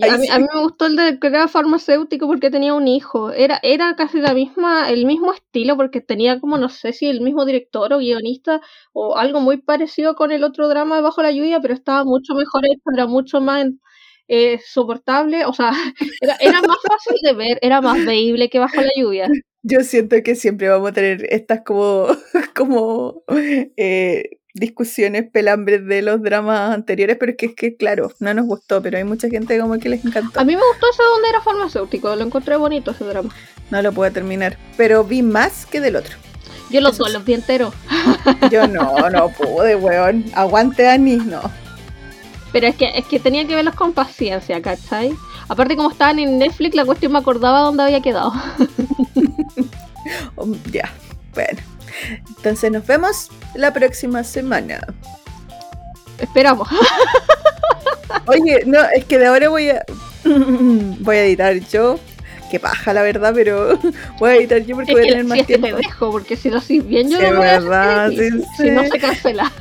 A, mí, a mí me gustó el de que era farmacéutico porque tenía un hijo. Era, era casi la misma, el mismo estilo porque tenía como, no sé si el mismo director o guionista o algo muy parecido con el otro drama de Bajo la Lluvia, pero estaba mucho mejor hecho, era mucho más eh, soportable. O sea, era, era más fácil de ver, era más veíble que Bajo la Lluvia. Yo siento que siempre vamos a tener estas como, como eh, discusiones pelambres de los dramas anteriores, pero es que es que, claro, no nos gustó, pero hay mucha gente como que les encantó. A mí me gustó ese donde era farmacéutico, lo encontré bonito ese drama. No lo puedo terminar, pero vi más que del otro. Yo los Eso dos sí. los vi enteros. Yo no, no pude, weón. Aguante, Ani, no. Pero es que, es que tenía que verlos con paciencia, ¿cachai? Aparte, como estaban en Netflix, la cuestión me acordaba dónde había quedado. Um, ya, bueno. Entonces nos vemos la próxima semana. Esperamos. Oye, no, es que de ahora voy a voy a editar yo. Qué paja, la verdad, pero voy a editar yo porque Es voy a tener si más es que te tiempo. dejo, porque si lo haces bien, yo Sí, lo voy a hacer verdad, sí, Si no se cancela.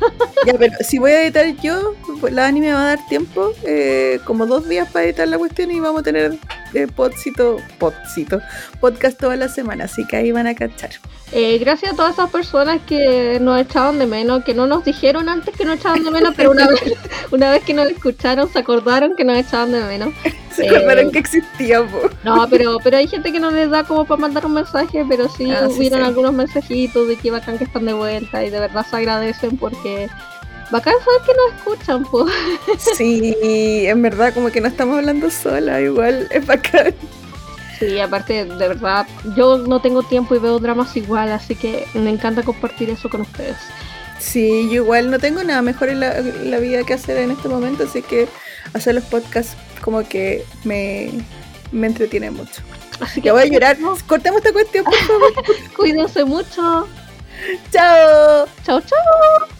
Ya, pero si voy a editar yo, pues la Ani me va a dar tiempo, eh, como dos días para editar la cuestión y vamos a tener eh, podcito, podcito, podcast toda la semana, así que ahí van a cachar. Eh, gracias a todas esas personas que nos echaban de menos, que no nos dijeron antes que nos echaban de menos, pero una vez, una vez que nos escucharon, se acordaron que nos echaban de menos. Se Eh, acordaron que existía, po. No, pero, pero hay gente que no les da como para mandar un mensaje, pero sí Ah, sí, hubieron sí. algunos mensajitos de que bacán que están de vuelta y de verdad se agradecen porque bacán saber que nos escuchan, pues. Sí, en verdad, como que no estamos hablando sola, igual es bacán. Sí, aparte, de verdad, yo no tengo tiempo y veo dramas igual, así que me encanta compartir eso con ustedes. Sí, yo igual no tengo nada mejor en la, en la vida que hacer en este momento, así que hacer los podcasts como que me, me entretiene mucho. Así que voy a llorar. Cortemos esta cuestión, por favor. cuídense mucho. Chao. Chao, chao.